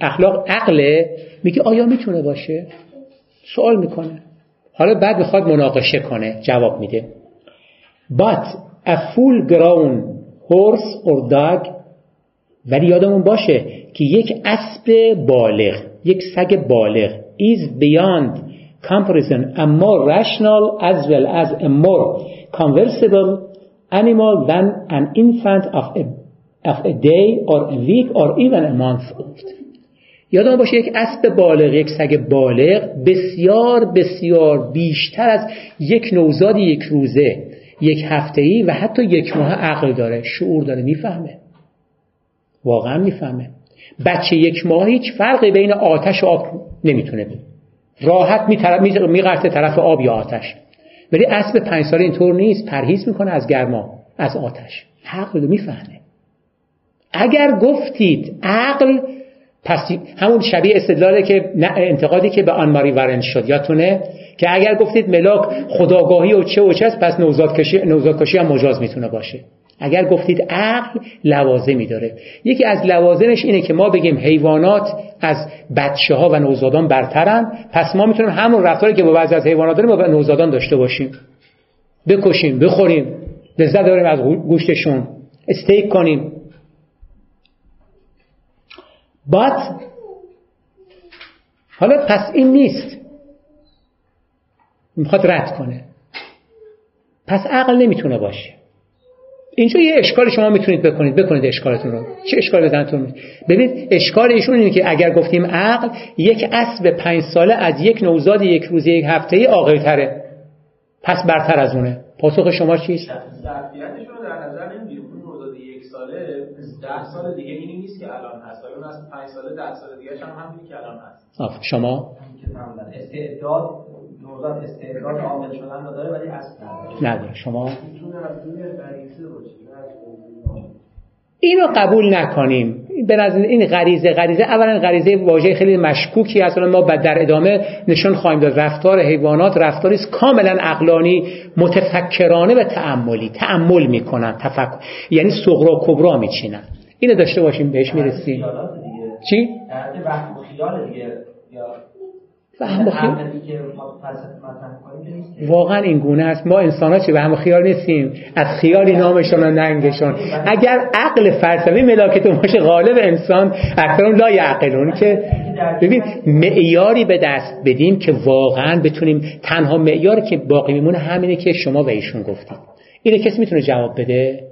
اخلاق عقله میگه آیا می‌تونه باشه؟ سوال می‌کنه. حالا بعد می‌خواد مناقشه کنه جواب میده. But a full grown horse or dog ولی یادمون باشه که یک اسب بالغ یک سگ بالغ. Is beyond comparison a more rational as well as a more conversible animal than an infant of a, of a day or a week or even a month old. یادم باشه یک اسب بالغ یک سگ بالغ بسیار بسیار بیشتر از یک نوزاد یک روزه یک هفته ای و حتی یک ماه عقل داره شعور داره می‌فهمه. واقعا می‌فهمه. بچه یک ماه هیچ فرقی بین آتش و آب نمی‌تونه بید. راحت میقرته طرف آب یا آتش. ولی اسب پنج ساله اینطور نیست پرهیز می‌کنه از گرما از آتش. عقل رو می‌فهمه. اگر گفتید عقل پس همون شبیه استدلاله که انتقادی که به آن ماری شد یادتونه؟ که اگر گفتید ملاک خداگاهی و چه و چه پس نوزادکشی نوزادکشی هم مجاز می‌تونه باشه. اگر گفتید عقل لوازمی داره. یکی از لوازمش اینه که ما بگیم حیوانات از بچه ها و نوزادان برترن. پس ما می‌تونیم همون رفتاری که با بعضی از حیوانات داریم با نوزادان داشته باشیم. بکشیم بخوریم لذت داریم از گوشتشون. استیک کنیم. بعد حالا پس این نیست. می‌خواد رد کنه. پس عقل نمی‌تونه باشه. اینجا یه اشکال شما می‌تونید بکنید بکنید اشکالتون رو. چه اشکال بزنتون ببینید اشکال ایشون اینه که اگر گفتیم عقل یک اسب پنج ساله از یک نوزاد یک روزه یک هفته ای عاقل تره پس برتر از اونه. پاسخ شما چیست؟ رو در نظر نمی‌گیریم. اون نوزاد یک ساله ده سال دیگه اینی نیست که الان هست. اون از پنج ساله ده سال دیگه هم همینی که الان هست. شما؟ استعداد نوزاد استعداد عامل شدن نداره ولی اصل نداره. شما اینو قبول نکنیم. به نظر این غریزه غریزه اولا غریزه واژه خیلی مشکوکی است. ما بعد در ادامه نشون خواهیم داد. رفتار حیوانات رفتاری است. کاملا عقلانی متفکرانه و تعملی تعمل می‌کنن. تفکر یعنی صغرا کبرا میچینن. اینو داشته باشیم بهش می‌رسیم. چی؟ خیال دیگه. یا وهم واقعا این گونه است. ما انسان ها چه وهم خیال نیستیم. از خیالی نامشون و ننگشون اگر عقل فلسفی ملاکت باشه غالب انسان اکثرون لا یعقلون که ببین معیاری به دست بدیم که واقعا بتونیم تنها معیاری که باقی میمونه همینه که شما و ایشون گفتیم اینه کسی می‌تونه جواب بده؟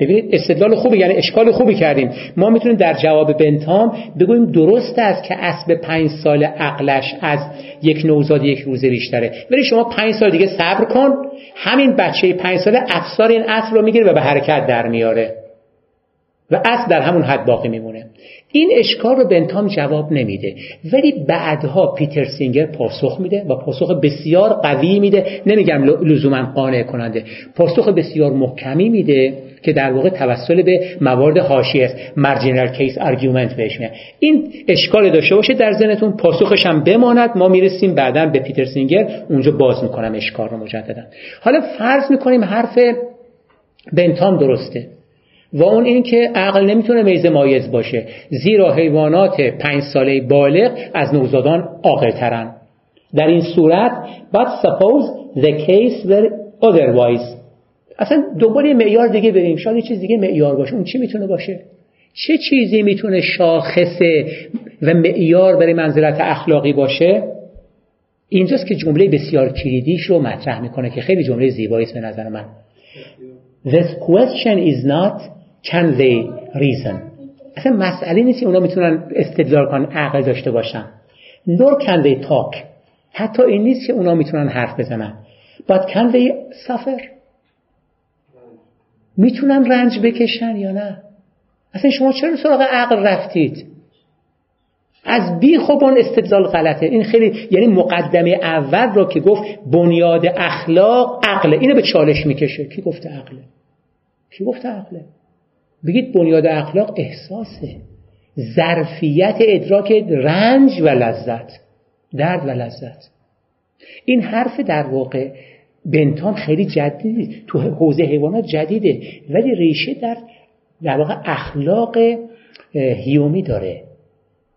ببینید استدلال خوبی یعنی اشکال خوبی کردیم. ما می‌تونیم در جواب بنتام بگوییم درست است که اسب پنج سال عقلش از یک نوزاد یک روزه بیشتره. ولی شما پنج سال دیگه صبر کن. همین بچه پنج ساله افسار این اسب رو می‌گیره و به حرکت در میاره. و اسب در همون حد باقی میمونه. این اشکال رو بنتام جواب نمیده. ولی بعدها پیتر سینگر پاسخ میده و پاسخ بسیار قوی میده. نمیگم لزوما قانع کننده. پاسخ بسیار محکمی میده که در واقع توسل به موارد حاشیه است. case argument بهش میاد این اشکال داشته باشه در ذهنتون. پاسخش هم بماند. ما می‌رسیم بعدا به پیتر سینگر. اونجا باز می‌کنم اشکال رو مجددا. حالا فرض می‌کنیم حرف بنتام درسته. و اون این که عقل نمی‌تونه ممیزه مایز باشه. زیرا حیوانات پنج ساله بالغ از نوزادان عاقلترن. در این صورت but suppose the case were otherwise. اصلا دنبال یه معیار دیگه بریم. شاید چیز دیگه معیار باشه. اون چی می‌تونه باشه؟ چه چیزی می‌تونه شاخصه و معیار برای منزلت اخلاقی باشه؟ اینجاست که جمله بسیار کلیدیش رو مطرح می‌کنه که خیلی جمله زیبایی به نظر من. This question is not can they reason? اصلا مسئله نیست که اونا می‌تونن استدلال کنن عقل داشته باشن. Nor can they talk. حتی این نیست که اونا می‌تونن حرف بزنن. But can they suffer? می‌تونن رنج بکشن یا نه؟ اصلا شما چرا سراغ عقل رفتید؟ از بی خوبان استدلال غلطه. این خیلی یعنی مقدمه اول را که گفت بنیاد اخلاق عقله. اینو به چالش می‌کشه. کی گفته عقله؟ کی گفته عقله؟ بگید بنیاد اخلاق احساسه. ظرفیت ادراک رنج و لذت. درد و لذت. این حرف در واقع بنتام خیلی جدیده. تو حوزه حیوانات جدیده. ولی ریشه در در واقع اخلاق هیومی داره.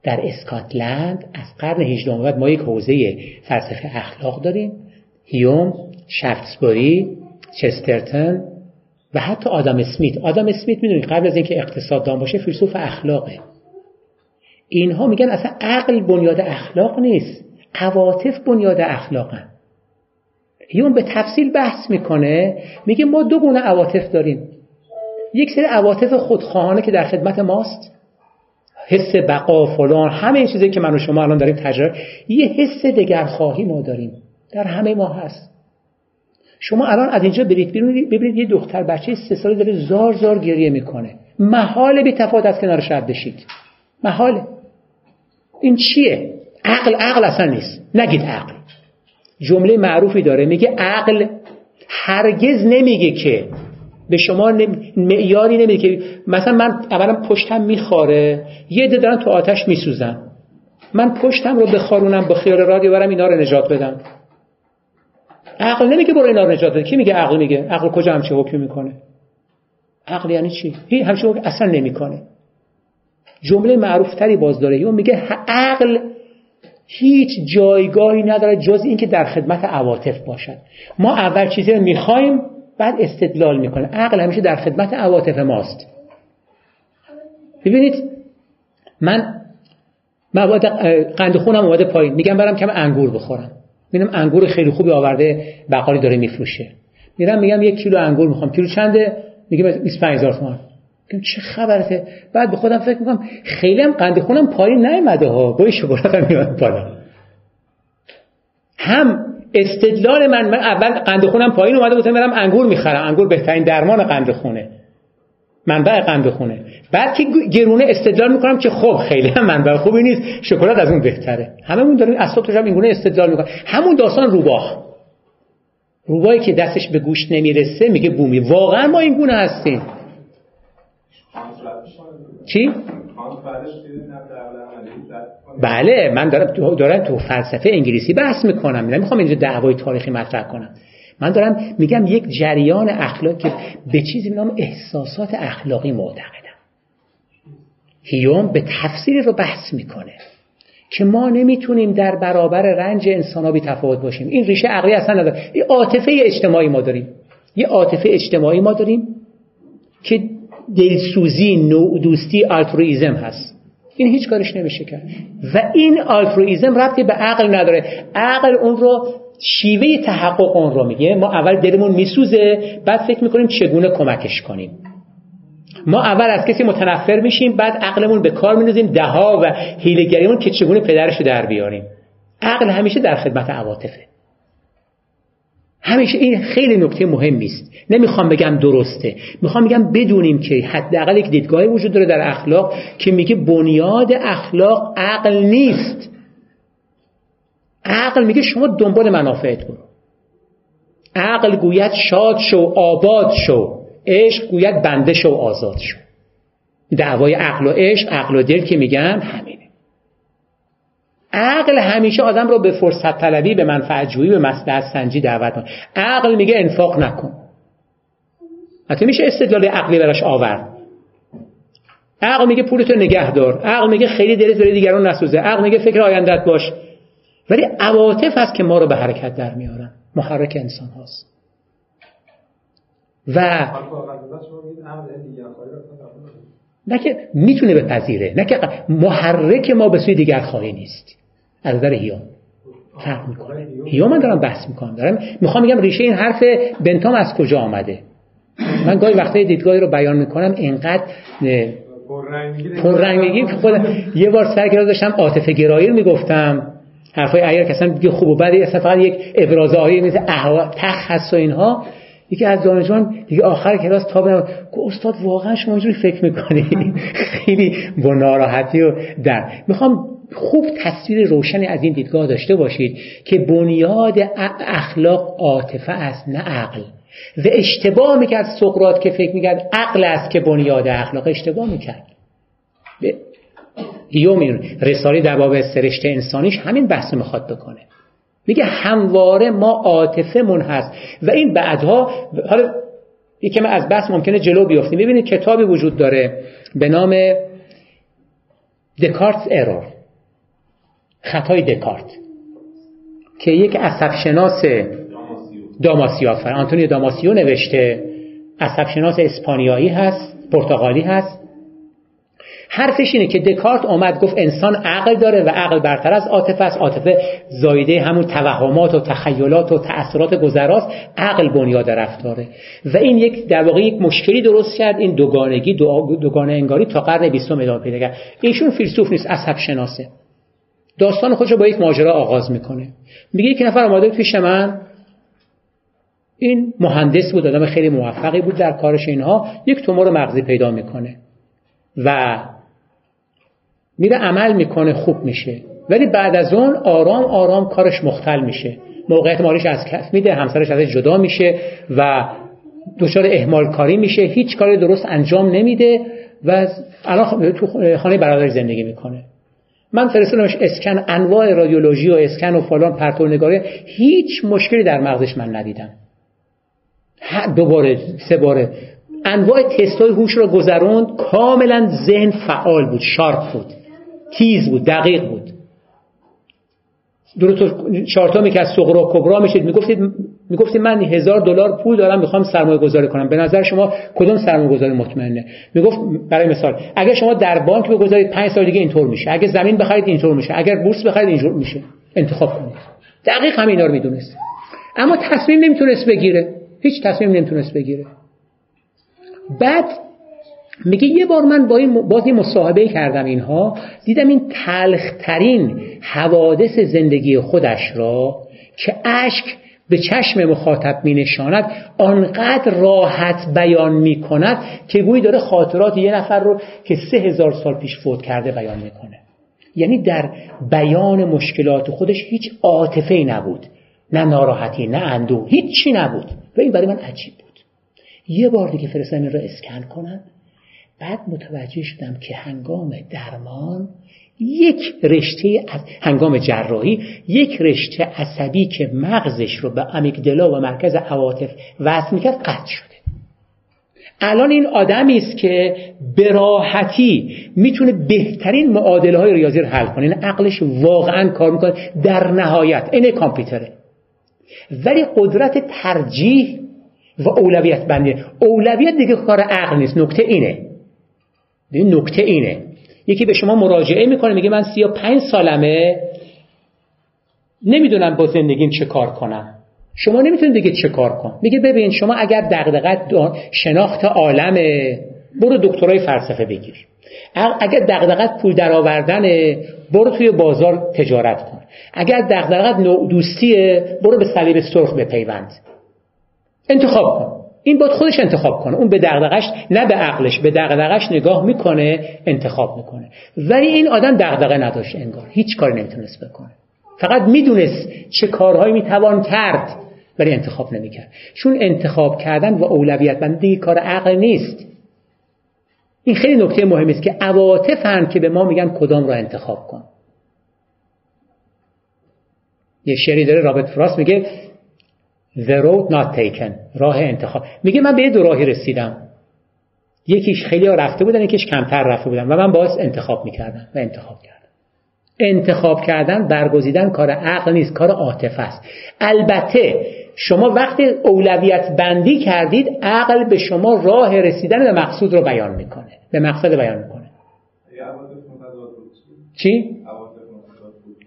در اسکاتلند از قرن 18 بعد ما یک حوزه فلسفه اخلاق داریم. هیوم شفتسبوری چسترتن و حتی آدم اسمیت. آدم اسمیت می‌دونید قبل از اینکه اقتصاددان باشه فیلسوف اخلاقه. اینها میگن اصلا عقل بنیاد اخلاق نیست. عواطف بنیاد اخلاقن. یون به تفصیل بحث می‌کنه میگه ما دو گونه عواطف داریم. یک سری عواطف خودخواهانه که در خدمت ماست. حس بقا فلان همه این چیزی که من و شما الان داریم تجربه. یه حس دگرخواهی ما داریم. در همه ما هست. شما الان از اینجا برید بیرون ببینید یه دختر بچه سه ساله داره زار زار گریه می‌کنه. محال بی تفاوت از کنار شب بشید. محاله این چیه؟ عقل عقل اصلا نیست. نگید عقل. جمله معروفی داره میگه عقل هرگز نمیگه که به شما معیاری نمیگه که مثلا من اولا پشتم میخاره یه عده دارن تو آتش میسوزن. من پشتم رو بخارونم با خیال رادیو برم اینا رو نجات بدم. عقل نمیگه برو اینا رو نجات بده. کی میگه عقل میگه؟ عقل کجا همچه حکم می‌کنه؟ عقل یعنی چی؟ هی همچه حکم اصلا نمی‌کنه. جمله معروف تری باز داره. یا میگه عقل هیچ جایگاهی نداره جز اینکه در خدمت عواطف باشد. ما اول چیزی رو می‌خوایم بعد استدلال می‌کنه. عقل همیشه در خدمت عواطف ماست. ببینید من مواد قند خونم اومده پایین. میگم برم کم انگور بخورم. می‌بینم انگور خیلی خوبی آورده بقالی داره میفروشه. میرم میگم یک کیلو انگور می‌خوام. کیلو چنده؟ میگه 25000 تومان. میگم چه خبرته؟ بعد به خودم فکر می‌کنم خیلی هم قند خونم پایین نیومده ها. با شکلات هم بالا. هم استدلال من من اول قند خونم پایین اومده بودم برم انگور می‌خرم. انگور بهترین درمان قند خونه. منبع قند خونه بعد که گرونه استدلال می‌کنم که خب خیلی هم منبع خوبی نیست شکلات از اون بهتره. هممون داریم اسباب توش این گونه استدلال می‌کنم همون داستان روباه. روباهی که دستش به گوشت نمی‌رسه میگه بومی. واقعا ما این گونه هستیم. چی؟ بله من دارم دارم تو فلسفه انگلیسی بحث می‌کنم. می‌خوام اینجا دعوای تاریخی مطرح کنم. من دارم میگم یک جریان اخلاق که به چیزی نام احساسات اخلاقی معتقدم. هیوم به تفسیری رو بحث می‌کنه که ما نمی‌تونیم در برابر رنج انسان تفاوت باشیم. این ریشه عقلی اصلا نداره. یه عاطفه اجتماعی ما داریم. یه عاطفه اجتماعی ما داریم که دلسوزی نوع دوستی آلترویزم هست. این هیچ کارش نمیشه کرد. و این آلترویزم ربطی به عقل نداره. عقل اون رو شیوه تحقق اون رو میگه. ما اول دلمون میسوزه بعد فکر می‌کنیم چگونه کمکش کنیم. ما اول از کسی متنفر میشیم بعد عقلمون به کار میندازیم دها و حیلهگریمون که چگونه پدرش رو در بیاریم. عقل همیشه در خدمت عواطفه. همیشه این خیلی نکته مهمی است. نمی‌خوام بگم درسته. می‌خوام بگم بدونیم که حداقل یک دیدگاهی وجود داره در اخلاق که میگه بنیاد اخلاق عقل نیست. عقل میگه شما دنبال منافعت برو. عقل گوید شاد شو آباد شو. عشق گوید بنده شو آزاد شو. دعوای عقل و عشق عقل و دل که میگم همینه. عقل همیشه آدم رو به فرصت طلبی به منفعت جویی به مصلحت سنجی دعوت کنه عقل میگه انفاق نکن. حتی میشه استدلال عقلی براش آورد. عقل میگه پولتو نگه دار. عقل میگه خیلی دلت بره دیگران نسوزه. عقل میگه فکر آیندت باش. ولی عواطف هست که ما رو به حرکت در میارن. محرک انسان هاست. و نه که می‌تونه بپذیره نه که محرک ما به سوی دیگر خواهی نیست. از نظر هیام. فرق می‌کنه. هیام من دارم بحث می‌کنم. دارم می‌خوام میگم ریشه این حرف بنتام از کجا آمده؟ من گاهی وقتای دیدگاهی رو بیان می‌کنم اینقدر پررنگی خود یه بار سر داشتم عاطفه گرایی می‌گفتم حرفای اگر کسان دیگه خوب و بدی اصلا فقط یک ابراز آیه مثل تخ هست و اینها. یکی از دانشجویان دیگه آخر کلاس تا به استاد واقعا شما اینجوری فکر می‌کنی؟ خیلی با ناراحتی و در. می‌خوام خوب تصویر روشنی از این دیدگاه داشته باشید که بنیاد اخلاق عاطفه است نه عقل. و اشتباه می‌کرد سقرات که فکر می‌کرد عقل است که بنیاد اخلاق. اشتباه می‌کرد. هیوم رساله در باب سرشت انسانیش همین بحث می‌خواد بکنه. میگه همواره ما عاطفمون هست و این بعدها حالا یکم از بحث ممکنه جلو بیافتیم ببینید کتابی وجود داره به نام دکارت ارور خطای دکارت. که یک عصب شناس داماسیو آنتونیو داماسیو نوشته عصب شناس اسپانیایی هست پرتغالی هست. حرفش اینه که دکارت اومد گفت انسان عقل داره و عقل برتر از عاطفه است. عاطفه زایده همون توهمات و تخیلات و تأثیرات گذراست. عقل بنیاد رفتاره. و این یک در واقع یک مشکلی درست کرد. این دوگانگی دوگانه انگاری تا قرن بیستم ادامه پیدا کرد. ایشون فیلسوف نیست عصب شناسه. داستان خودش با یک ماجرا آغاز می‌کنه. میگه یک نفر اومده پیش من. این مهندس بود آدم خیلی موفقی بود در کارش اینها. یک تومور مغزی پیدا می‌کنه. و میره عمل می‌کنه خوب میشه. ولی بعد از اون آرام آرام کارش مختل میشه. موقعیت مالیش از کف میده همسرش ازش جدا میشه و دچار اهمال کاری میشه. هیچ کاری درست انجام نمیده و الان تو خانه برادر زندگی می‌کنه. من فرستادمش اسکن انواع رادیولوژی و اسکن و فلان پرتو نگاری. هیچ مشکلی در مغزش من ندیدم. دوباره سه باره. انواع تستای هوش را گذروند. کاملا ذهن فعال بود شارپ بود. تیز بود دقیق بود. دو تا چارتا که از صغرا کبرا میشید می‌گفتید می‌گفتید من هزار دلار پول دارم می‌خوام سرمایه گذاری کنم. به نظر شما کدوم سرمایه گذاری مطمئنه؟ می‌گفت برای مثال اگر شما در بانک بگذارید 5 سال دیگه اینطور میشه. اگر زمین بخرید اینطور میشه. اگر بورس بخرید اینطور میشه. انتخاب کنید. دقیق هم اینا رو می‌دونست. اما تصمیم نمی‌تونست بگیره. هیچ تصمیم نمی‌تونست بگیره. بعد میگه یه بار من با این باز مصاحبه کردم اینها. دیدم این تلخترین حوادث زندگی خودش را که اشک به چشم مخاطب می نشاند آنقدر راحت بیان می کند که گویی داره خاطرات یه نفر رو که سه هزار سال پیش فوت کرده بیان می‌کنه. یعنی در بیان مشکلات خودش هیچ عاطفه نبود. نه ناراحتی نه اندوه هیچی نبود. و این برای من عجیب بود. یه بار دیگه فرستادم این رو اسکن کنن. بعد متوجه شدم که هنگام درمان یک رشته از هنگام جراحی یک رشته عصبی که مغزش رو به امیگدلا و مرکز عواطف وصل می‌کرد قطع شده. الان این آدمی است که به راحتی می‌تونه بهترین معادله های ریاضی رو حل کنه. این عقلش واقعا کار می‌کنه. در نهایت این کامپیوتره. ولی قدرت ترجیح و اولویت بندی. اولویت دیگه کار عقل نیست. نکته اینه. این نکته اینه. یکی به شما مراجعه می‌کنه میگه من سی و پنج سالمه نمی‌دونم با زندگیم چه کار کنم. شما نمی‌تونید دیگه چه کار کن میگه ببین شما اگر دغدغت شناخت عالمه برو دکترای فلسفه بگیر. اگر دغدغت پول درآوردن برو توی بازار تجارت کن. اگر دغدغت نوع دوستیه برو به صلیب سرخ بپیوند. انتخاب کن. این باید خودش انتخاب کنه. اون به دغدغش نه به عقلش. به دغدغش نگاه می‌کنه انتخاب می‌کنه. ولی این آدم دغدغه نداشت انگار. هیچ کاری نمی‌تونست بکنه. فقط می‌دونست چه کارهایی می‌توان کرد ولی انتخاب نمی‌کرد. چون انتخاب کردن و اولویت بندی کار عقل نیست. این خیلی نکته مهمی است که عواطفن که به ما میگن کدام را انتخاب کن. یه شعری داره رابرت فراست میگه The road not taken. راه انتخاب. میگه من به یه دو راهی رسیدم. یکیش خیلی ها رفته بودن یکیش کمتر رفته بودن و من باز انتخاب می‌کردم و انتخاب کردم. انتخاب کردن برگزیدن کار عقل نیست کار عاطفه است. البته شما وقتی اولویت بندی کردید عقل به شما راه رسیدن به مقصود رو بیان می‌کنه. به مقصد بیان می‌کنه. چی؟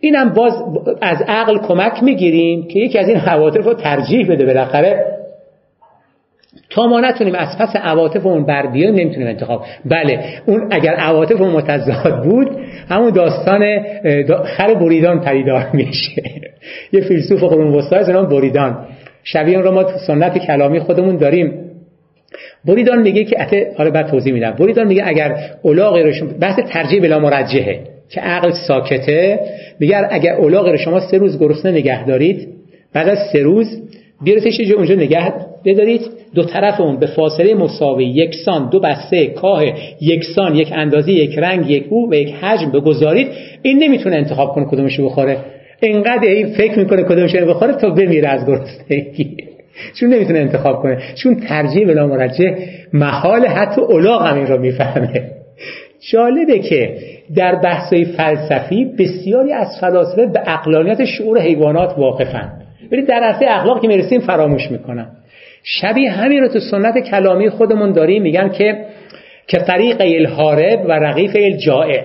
اینم باز از عقل کمک می‌گیریم که یکی از این عواطف رو ترجیح بده بالاخره. تا ما نتونیم از پس عواطفمون بر بیایم نمی‌تونیم انتخاب. بله اون اگر عواطفمون متضاد بود همون داستان خر بریدان پریدار میشه. یه فیلسوف قرون وسطا از بریدان. شبیه اون رو ما تو سنت کلامی خودمون داریم. بریدان میگه که حالا بعد توضیح میدم. بریدان میگه اگر اولاغی رو بحث ترجیح بلا مرجحه. که عقل ساکته میگه اگر اولاغ رو شما سه روز گرسنه نگه دارید بعد از سه روز بیارتش جو اونجا نگه بدارید دو طرف اون به فاصله مساوی یکسان دو بسته کاه یکسان یک اندازه یک رنگ یک او و یک حجم بگذارید این نمی‌تونه انتخاب کنه کدومش بخوره. انقدر این فکر می‌کنه کدومش بخوره تا بمیره از گرسنگی. چون نمی‌تونه انتخاب کنه. چون ترجیح بلا مرجع محال حتی اولاغ هم این رو می‌فهمه. جالبه که در بحثای فلسفی بسیاری از فلاسفه به اقلانیت شعور حیوانات واقفن ولی در عرصه اخلاق که می‌رسیم فراموش می‌کنن. شبیه همین رو تو سنت کلامی خودمون داریم میگن که که طریق الهارب و رغیف الجائع.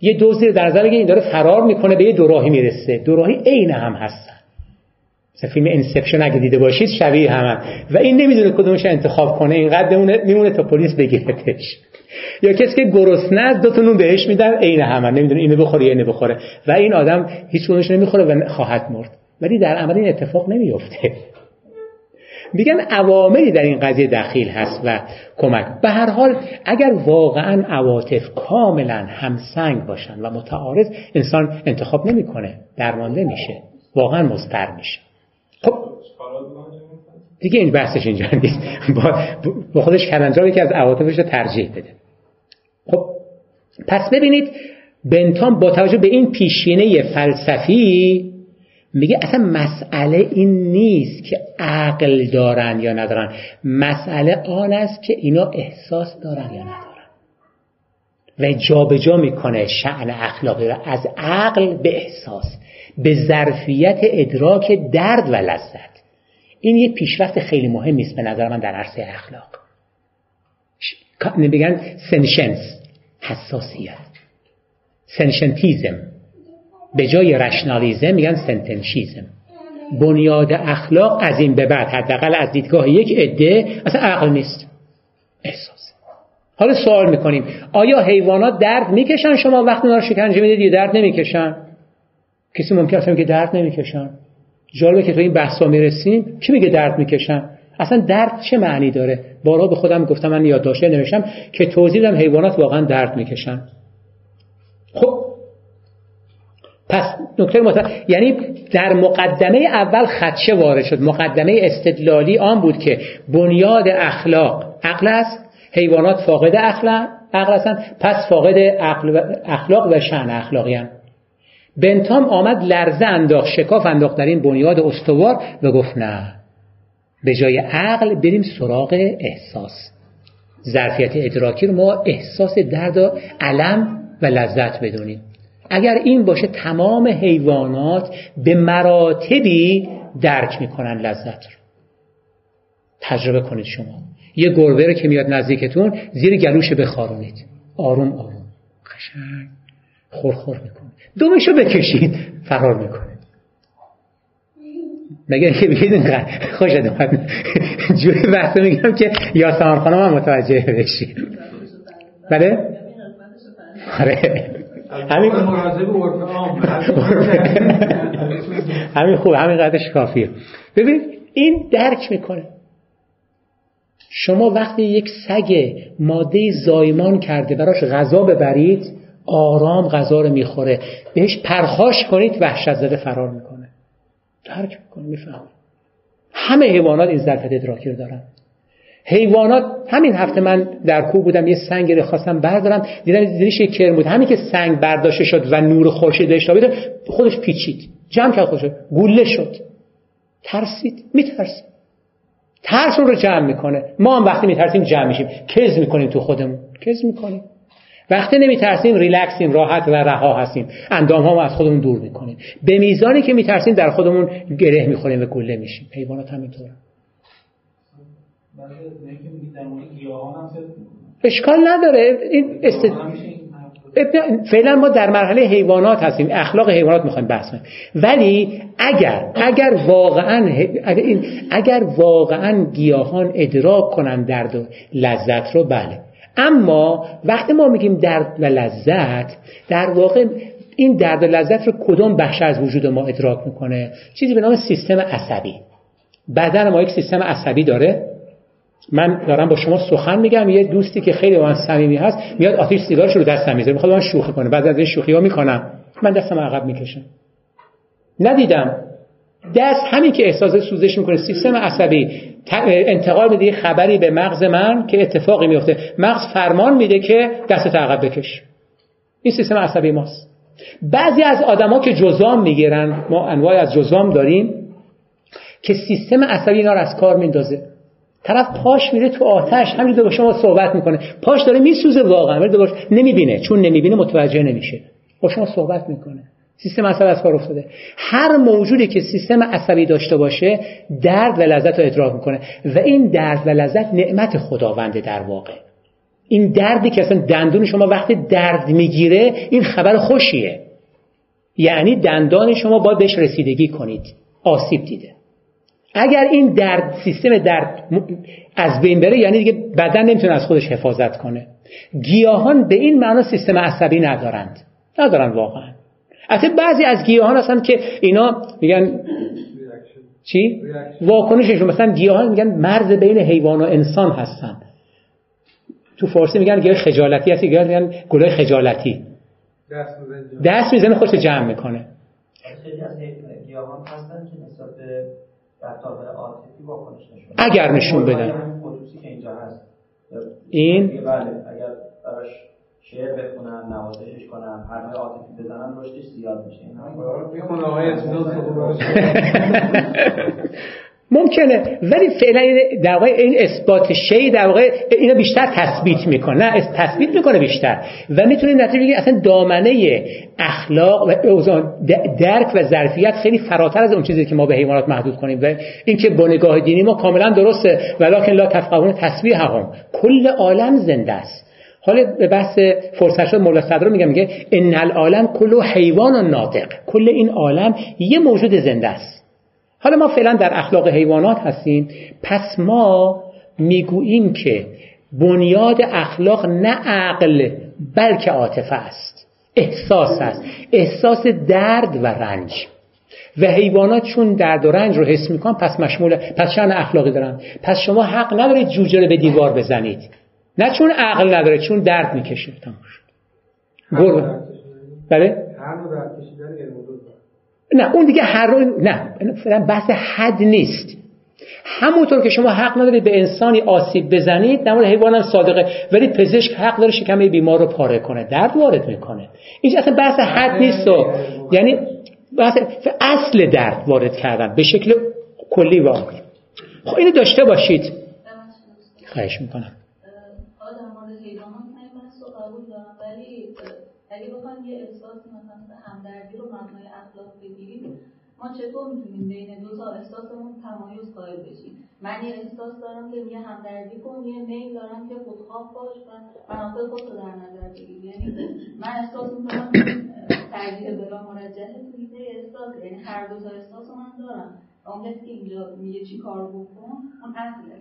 یه دزدی در نظر بگیرین داره فرار می‌کنه به یه دوراهی می‌رسه. دوراهی عین هم هستن. مثل فیلم Inception اگه دیده باشید شبیه هم, و این نمی‌دونه کدومش انتخاب کنه اینقدر میمونه تا پلیس بگیرتش. یا کسی که گرسنه است دو تا نون بهش میدن عین هم. نمی‌دونه اینو بخوره یا اینو بخوره. و این آدم هیچ کدومش نمی‌خوره و خواهد مرد. ولی در عمل این اتفاق نمیفته میگن عواملی در این قضیه دخیل هست و کمک. به هر حال اگر واقعا عواطف کاملا همسنگ باشن و متعارض انسان انتخاب نمی‌کنه. درمانده میشه. واقعا مضطر میشه. خب. دیگه این بحثش اینجا نیست. با خودش کلنجار که از عواطفش رو ترجیح بده. خب. پس ببینید بنتام با توجه به این پیشینه فلسفی میگه اصلا مسئله این نیست که عقل دارن یا ندارن. مسئله آن است که اینا احساس دارن یا ندارن. و جابجا جا می‌کنه شعن اخلاقی را از عقل به احساس. به ظرفیت ادراک درد و لذت. این یه پیشرفت خیلی مهمی است به نظر من در عرصه اخلاق. بگن sentience حساسیت. sentientism. به جای rationalism میگن sentientism. بنیاد اخلاق از این به بعد حداقل از دیدگاه یک عده اصلا عقل نیست. احساس. حالا سوال می‌کنیم آیا حیوانات درد می‌کشن؟ شما وقتی اونا رو شکنجه می‌دید یا درد نمی‌کشن؟ کسی ممکن است که درد نمی‌کشن. جالبه که تو این بحثا می‌رسیم کی میگه درد می‌کشن؟ اصلا درد چه معنی داره؟ بارا به خودم گفتم من یادداشته نوشتم که توضیح دادم حیوانات واقعا درد می‌کشن. خب پس نکته مطمئن یعنی در مقدمه اول خدشه وارد شد. مقدمه استدلالی آن بود که بنیاد اخلاق عقل است حیوانات فاقد اخلاق عقل هستن پس فاقد اخلاق و شأن اخلاقی هستن. بنتام آمد لرزه انداخت شکاف انداخت در این بنیاد استوار و گفت نه. به جای عقل بریم سراغ احساس. ظرفیت ادراکی رو ما احساس درد و علم و لذت بدونیم. اگر این باشه تمام حیوانات به مراتبی درک می‌کنن لذت رو. تجربه کنید شما. یه گربه رو که میاد نزدیکتون زیر گلوش بخارونید. آروم آروم. قشنگ. خورخور می‌کنه. دومشو بکشید. فرار می‌کنه. مگر که بگید خوش اومد. جوری بحث میگم که یاسمان خانم هم متوجه بشی بله؟ آره. همین همین خوب همین قدرش کافیه. ببین این درک می‌کنه. شما وقتی یک سگ ماده زایمان کرده براش غذا ببرید آرام غذا رو می‌خوره. بهش پرخاش کنید وحشت زده فرار می‌کنه. درک می‌کنه میفهم همه حیوانات این ظرفیت ادراکی رو دارن. حیوانات همین هفته من در کوه بودم یه سنگ رو خواستم بردارم. دیدم زیرش یک کرم بود. همین که سنگ برداشته شد و نور خورشید بهش خودش پیچید. جمع کرد خودش گوله شد. ترسید. میترسید. ترس رو جمع می‌کنه. ما هم وقتی میترسیم جمع میشیم. کز می‌کنیم تو خودمون. کز می‌کنیم. وقتی نمیترسیم ریلکسیم راحت و رها هستیم. اندام ها از خودمون دور می‌کنیم. به میزانی که میترسیم در خودمون گره می‌خوریم و گله میشیم. حیوانات همینطوره. اشکال نداره. این است... فعلا ما در مرحله حیوانات هستیم. اخلاق حیوانات می‌خوایم بحث کنیم. ولی اگر اگر واقعا اگر, اگر واقعا گیاهان ادراک کنن درد و لذت رو بله. اما وقتی ما میگیم درد و لذت در واقع این درد و لذت رو کدوم بخش از وجود ما ادراک می‌کنه؟ چیزی به نام سیستم عصبی. بدن ما یک سیستم عصبی داره. من دارم با شما سخن میگم. یه دوستی که خیلی من صمیمی هست میاد آتیش سیگارش رو دستم می‌ذاره. می‌خواد من شوخی کنه. بعد از شوخی ها می‌کنم. من دستم عقب می‌کشم. ندیدم. دست همین که احساس سوزش می‌کنه. سیستم عصبی. انتقال میده خبری به مغز من که اتفاقی میفته مغز فرمان میده که دست عقب بکش. این سیستم عصبی ماست. بعضی از آدما که جزام می‌گیرن ما انواع از جزام داریم که سیستم عصبی اینا رو از کار میندازه. طرف پاش میره تو آتش همین با شما صحبت می‌کنه. پاش داره میسوزه واقعا ولی نمی‌بینه. چون نمی‌بینه متوجه نمیشه. با شما صحبت می‌کنه. سیستم عصبی از کار افتاده. هر موجودی که سیستم عصبی داشته باشه درد و لذت رو ادراک می‌کنه. و این درد و لذت نعمت خداونده در واقع. این دردی که اصلا دندون شما وقتی درد می‌گیره این خبر خوشیه. یعنی دندان شما باید بهش رسیدگی کنید. آسیب دیده. اگر این درد سیستم درد از بین بره یعنی دیگه بدن نمی‌تونه از خودش حفاظت کنه. گیاهان به این معنا سیستم عصبی ندارند. ندارن واقعا. اصلا بعضی از گیاهان هستن که اینا میگن چی؟ واکنششون مثلا گیاهان میگن مرز بین حیوان و انسان هستن تو فارسی میگن گیاه خجالتی هستی گیاه میگن گلای خجالتی دست می‌زنه خودش جمع می‌کنه خیلی از گیاهان هستن که نسبت اگر نشون بدن این بله شعر بخونن نوازشش کنن حرف عاطفی بزنن رشدش زیاد میشه. می‌خونه آقای ممکنه. ولی فعلا در واقع این اثبات شی در واقع اینو بیشتر تثبیت می‌کنه. نه تثبیت می‌کنه بیشتر. و می‌تونه نتیجه بگیره اصلا دامنه اخلاق و درک و ظرفیت خیلی فراتر از اون چیزی که ما به حیوانات محدود کنیم. و اینکه با نگاه دینی ما کاملا درسته. ولکن لا تفقهون تسبیح هم کل عالم زنده است. حالا به بحث فرصت شد مولا صدر میگم میگه ان العالم کل حیوان ناطق. کل این عالم یه موجود زنده است. حالا ما فعلا در اخلاق حیوانات هستیم. پس ما می‌گوییم که بنیاد اخلاق نه عقل بلکه عاطفه است. احساس است. احساس درد و رنج. و حیوانات چون درد و رنج رو حس می‌کنن پس مشمول پس شأن اخلاقی دارن. پس شما حق ندارید جوجه رو به دیوار بزنید. نه چون عقل نداره چون درد می‌کشه. تمام شد. بله؟ نه اون دیگه هر رو نه بحث حد نیست. همونطور که شما حق ندارید به انسانی آسیب بزنید نمون حیوان هم صادقه. ولی پزشک حق داره شکمه بیمار رو پاره کنه درد وارد می‌کنه. اینجا اصلا بحث حد نیست. و یعنی بحث اصل درد وارد کردن به شکل کلی واقعی. خب اینو داشته باشید. خواهش می‌کنم. اگه بخوایم یه احساس مثلا همدردی رو مبنای اخلاق بگیریم ما چطور می‌تونیم بین دو تا احساسمون تمایز قائل بشیم؟ من یه احساس دارم که میگه همدردی کن یه میل دارم که خودخواه باش و منافع خود رو در نظر بگیر یعنی من احساس می‌کنم ترجیح بلا مرجح توی احساس یعنی هر دو تا احساس من دارم.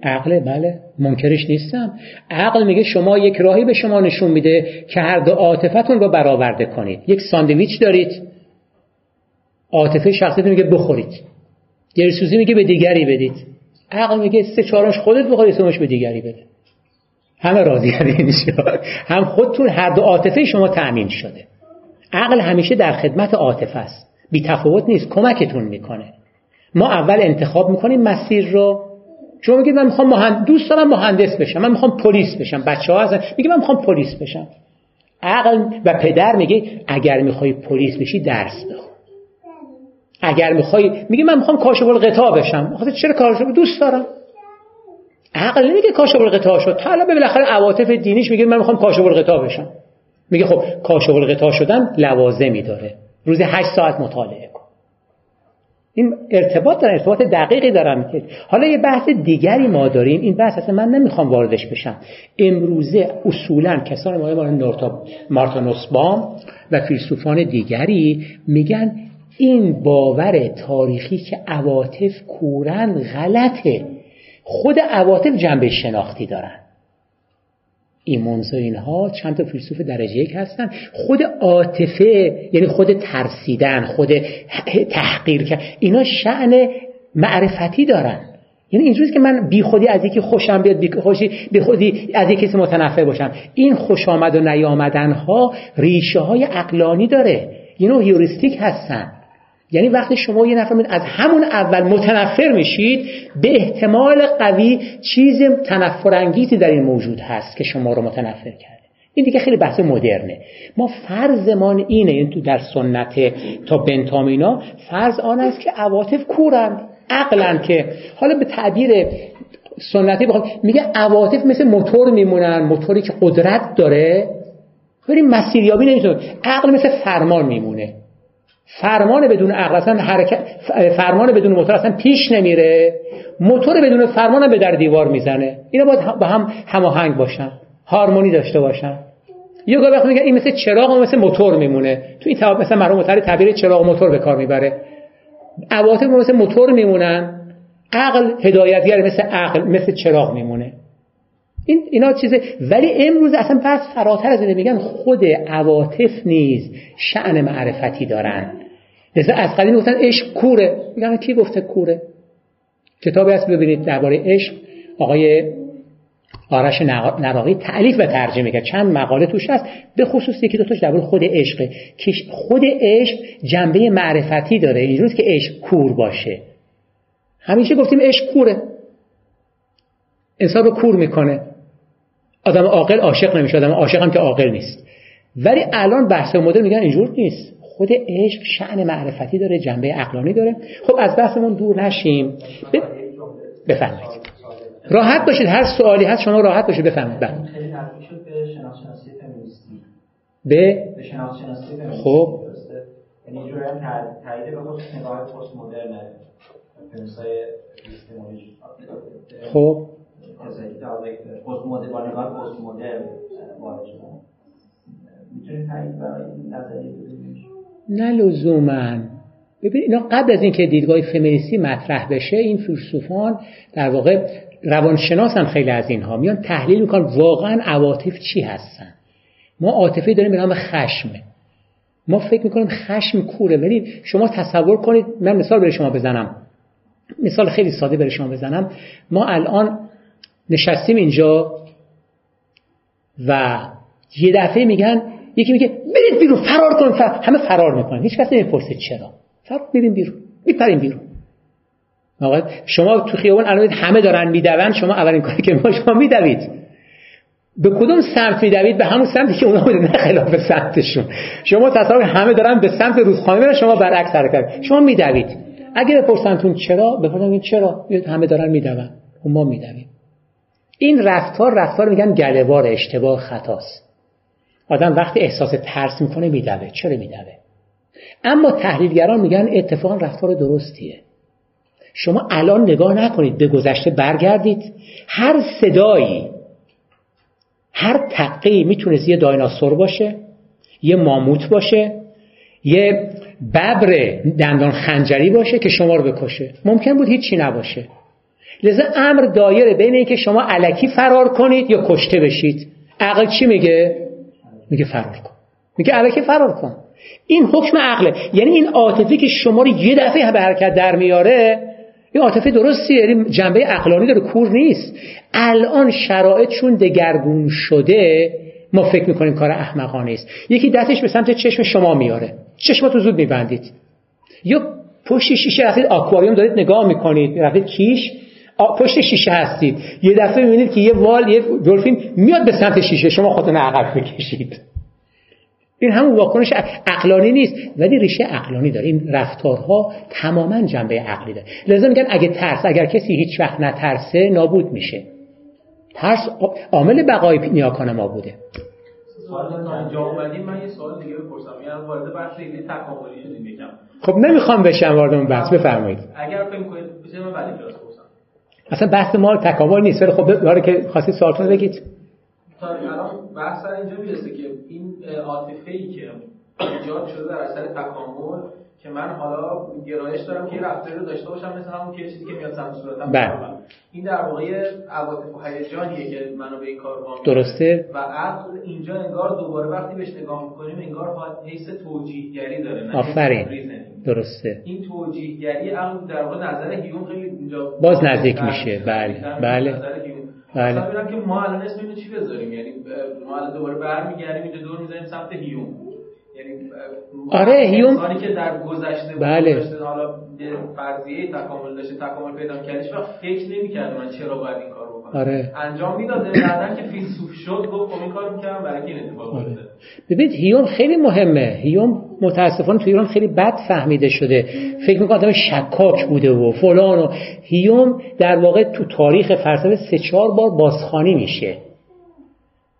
عقل بله منکرش نیستم. عقل میگه شما یک راهی به شما نشون میده که هر دو عاطفتون رو برآورده کنید. یک ساندویچ دارید. عاطفه شخصیتون میگه بخورید. دلسوزی میگه به دیگری بدید. عقل میگه سه چهارمش خودت بخورید سومش به دیگری بده. همه راضی هم خودتون هر دو عاطفه شما تأمین شده. عقل همیشه در خدمت عاطفه است. بی تفاوت نیست. کمکتون می‌کنه. ما اول انتخاب می‌کنیم مسیر رو. شما میگید من می‌خوام مهند... دوست دارم مهندس بشم من می‌خوام پلیس بشم بچه ها هستن. میگه من می‌خوام پلیس بشم. عقل و پدر میگه اگر می‌خوای پلیس بشی درس بخون. اگر می‌خوای میگه من می‌خوام کاشف القطاع بشم. خاطر چرا کاشف؟ دوست دارم. عقل نمیگه کاشف القطاع شد. تا الان بالاخره عواطف دینیش میگه من می‌خوام کاشف القطاع بشم. میگه خب کاشف القطاع شدن لوازمی داره. روز 8 ساعت مطالعه. این ارتباط دارن ارتباط دقیقی دارن حالا یه بحث دیگری ما داریم. این بحث اصلا من نمی‌خوام واردش بشم. امروزه اصولا کسان مانند مارتا نوسبام و فیلسوفان دیگری میگن این باور تاریخی که عواطف کورن غلطه. خود عواطف جنبه شناختی دارن. ایمونز و اینها چند تا فیلسوف درجه یک هستن. خود عاطفه یعنی خود ترسیدن خود تحقیر کرد اینا شعن معرفتی دارن. یعنی اینجوریه که من بی خودی از یکی خوشم بیاد بی خوشی بی خودی از یکی کسی متنفع باشم. این خوش آمد و نیامدن ها ریشه های عقلانی داره. اینو هیوریستیک هستن. یعنی وقتی شما یه نفر از همون اول متنفر میشید به احتمال قوی چیز تنفرانگیزی در این موجود هست که شما رو متنفر کرده. این دیگه خیلی بحث مدرنه. ما فرضمان اینه این تو در سنت تا بنتامینا فرض آن است که عواطف کورند عقلن که. حالا به تعبیر سنتی بخوام میگه عواطف مثل موتور میمونن موتوری که قدرت داره ولی مسیریابی نمی‌تونه. عقل مثل فرمان میمونه. فرمان بدون عقل اصلا حرکت فرمان بدون موتور اصلا پیش نمیره. موتور بدون فرمان به در دیوار می‌زنه. اینا باید با هم هماهنگ باشن هارمونی داشته باشن. یه گاه وقت میگن این مثل چراغ و مثل موتور میمونه. تو این مثلا مثلا مرحوم تعبیر چراغ موتور به کار می‌بره. عواطف مثل موتور میمونن. عقل هدایتگر مثل عقل مثل چراغ میمونه. این اینا چیزه. ولی امروز اصلا پس فراتر از اینه میگن خود عواطف نیز شعن معرفتی دارن. لذا از قدیم گفتن عشق کوره. میگن کی گفته کوره؟ کتابی هست ببینید درباره عشق. آقای آرش نراقی تعلیف و ترجمه کرد. چند مقاله توش هست. به خصوص یکی دو تاش درباره خود عشقه که خود عشق جنبه معرفتی داره. اینجوریه که عشق کور باشه. همیشه گفتیم عشق کوره. انسان رو کور می‌کنه. آدم عاقل عاشق نمیشه آدم عاشق هم که عاقل نیست. ولی الان بحث مدل میگن اینجور نیست. خود عشق شعن معرفتی داره جنبه عقلانی داره. خب از بحثمون دور نشیم. ب... بفرمایید. راحت باشید هر سوالی هست شما راحت باشید بفرمایید. بله. به؟ خب. یعنی جوری هم تایید به خصوص نگاه پست مدرن خب. پست مدرن با نگاه پست مدرن وارد شدن. می‌تونید تایید برای نظریه نه لزوما. ببین اینا قبل از اینکه دیدگاه فمینیستی مطرح بشه این فیلسوفان در واقع روانشناس هم خیلی از اینها میان تحلیل می‌کنن واقعا عواطف چی هستن. ما عاطفه داریم به نام خشمه ما فکر می‌کنیم خشم کوره ولی شما تصور کنید من مثال برای شما بزنم. مثال خیلی ساده برای شما بزنم. ما الان نشستیم اینجا و یه دفعه میگن یکی میگه برید بیرون فرار کن همه فرار می‌کنن هیچ کس نمی‌پرسه چرا. فرار بریم بیرون میپریم بیرون. شما تو خیابان الان همه دارن میدون شما اولین کاری که ما شما میدوید. به کدوم سمت میدوید؟ به همون سمتی که اونا بوده نه خلاف سمتشون. شما تصور همه دارن به سمت رودخانه میرن شما برعکس حرکت شما میدوید. اگه بپرسنتون چرا بپرسن چرا همه دارن میدون ما میدویم. این رفتار رفتار میگن گلهوار اشتباه خطاست. آدم وقتی احساس ترس می‌کنه میدوه. چرا میدوه؟ اما تحلیلگران میگن اتفاقا رفتار درستیه. شما الان نگاه نکنید به گذشته برگردید. هر صدایی هر تقی می‌تونست یه دایناسور باشه یه ماموت باشه یه ببر دندان خنجری باشه که شما رو بکشه. ممکن بود هیچی نباشه. لذا امر دایره بین اینکه شما علکی فرار کنید یا کشته بشید. عقل چی میگه؟ میگه فرار کن. میگه علکی فرار کن. این حکم عقله. یعنی این عاطفی که شما رو یه دفعه به حرکت در میاره این عاطفه درستیه. یعنی جنبه عقلانی داره کور نیست. الان شرایط چون دگرگون شده ما فکر می‌کنیم کار احمقانه است. یکی دستش به سمت چشم شما میاره. چشماتو زود میبندید. یا پشت شیشه رفتید آکواریوم دارید نگاه می‌کنید. رفتید کیش؟ پشت شیشه هستید. یه دفعه می‌بینید که یه وال یه دلفین میاد به سمت شیشه. شما خودتون عقب می‌کشید. این همون واکنش عقلانی نیست ولی ریشه عقلانی داره. این رفتارها تماما جنبه عقلی داره. لذا میگن اگه ترس اگر کسی هیچ وقت نترسه نابود میشه. ترس عامل بقای نیاکان ما بوده. من یه سوال دیگه بپرسم. یعنی وارد بحث تکاملی خب نمی‌خوام بشم وارد اون بحث. بفرمایید. اگر فکر کنید بشه من بعد کلاس اصلا بحث ما تکامل نیست. ولی خب داره که خواستید سوالتون بگید. تا الان بحث اینجا می‌رسه که این عاطفه ای که ایجاد شده در اثر تکامل که من حالا گرایش دارم که رفتاری رو داشته باشم مثل همون که چیزی که میاد سمت صورتم بله. این در واقع عواطف و هیجانیه که منو به این کار وام درسته. و عقل اینجا انگار دوباره وقتی بهش نگاه می‌کنیم انگار حیث توجیهگری داره نه آفرین. درسته. این توجیهگری عقل در واقع نظر هیوم خیلی اینجا باز نزدیک میشه. بله بله بله. که ما الان اسم اینو چی بذاریم؟ یعنی ما الان دوباره برمیگردیم اینجا دور می‌ذاریم سمت هیوم یعنی آره هیوم که در گذشته بله. حالا فرضیه تکامل داشته تکامل پیدا کردش و فکر نمی‌کرد من چرا باید این کارو آره. انجام می‌داده. بعدن که فیلسوف شد گفت خب این کارو می‌کردم برای این اتفاق آره. ببینید هیوم خیلی مهمه. هیوم متاسفانه تو ایران خیلی بد فهمیده شده. فکر می‌کنم آدم شکاک بوده و فلان و هیوم در واقع تو تاریخ فلسفه سه چهار بار بازخانی میشه.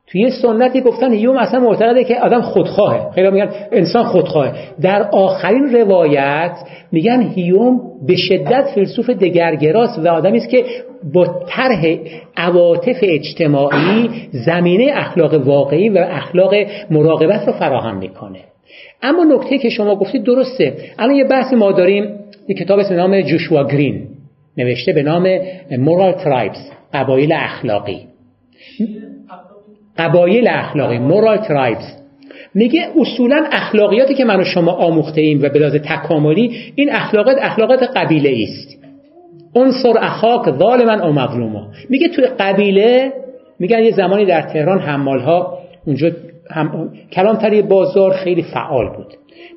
توی یه سنتی گفتن هیوم اصلا معتقده که آدم خودخواهه. خیلی میگن انسان خودخواهه. در آخرین روایت میگن هیوم به شدت فیلسوف دگرگراست و آدمی است که با طرح عواطف اجتماعی زمینه اخلاق واقعی و اخلاق مراقبت رو فراهم می‌کنه. اما نکته که شما گفتید درسته. الان یه بحث ما داریم یه کتاب به نام جوشوا گرین نوشته به نام مورال ترایبز قبایل اخلاقی. قبایل اخلاقی مورال ترایبز میگه اصولا اخلاقیاتی که من و شما آموخته ایم و به تکاملی این اخلاقات اخلاقات قبیله است انصر اخاک ظالما او مظلوما میگه توی قبیله میگن یه زمانی در تهران حمال ها اونجا هم... کلانتری بازار خیلی فعال بود.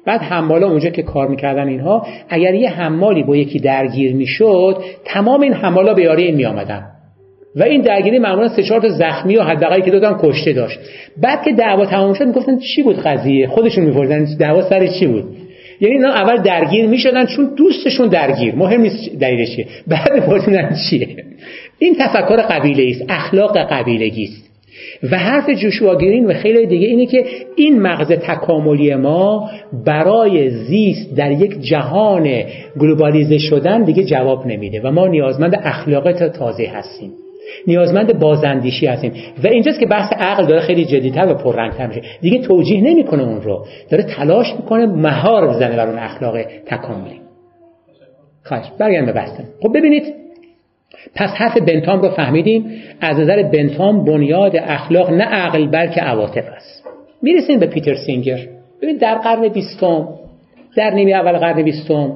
بعد حمالا اونجا که کار می‌کردن اینها اگر یه حمالی با یکی درگیر می‌شد تمام این حمالا به یاری این میآمدن. و این درگیری معمولا سه چهار تا زخمی و حداقلی که دادن کشته داشت. بعد که دعوا تمام شد می‌گفتن چی بود قضیه؟ خودشون میپرسیدن دعوا سر چی بود؟ یعنی اینا اول درگیر می‌شدن چون دوستشون درگیر. مهم نیست دلیلش چیه. بعد پرسیدن چیه. این تفکر قبیله است. اخلاق قبیلگی است. و حرف جوشوا گرین و خیلی دیگه اینه که این مغز تکاملی ما برای زیست در یک جهان گلوبالیزه شدن دیگه جواب نمیده و ما نیازمند اخلاقات تازه هستیم. نیازمند بازندیشی هستیم. و اینجاست که بحث عقل داره خیلی جدیتر و پررنگتر میشه. دیگه توجیه نمی‌کنه اون رو. داره تلاش می‌کنه مهار بزنه بر اون اخلاق تکاملی. خواهش برگردم به بحثم خب ببینید. پس حرف بنتام رو فهمیدیم. از نظر بنتام بنیاد اخلاق نه عقل بلکه عواطف است. می‌رسیم به پیتر سینگر. ببین در قرن بیستم در نیمه اول قرن بیستم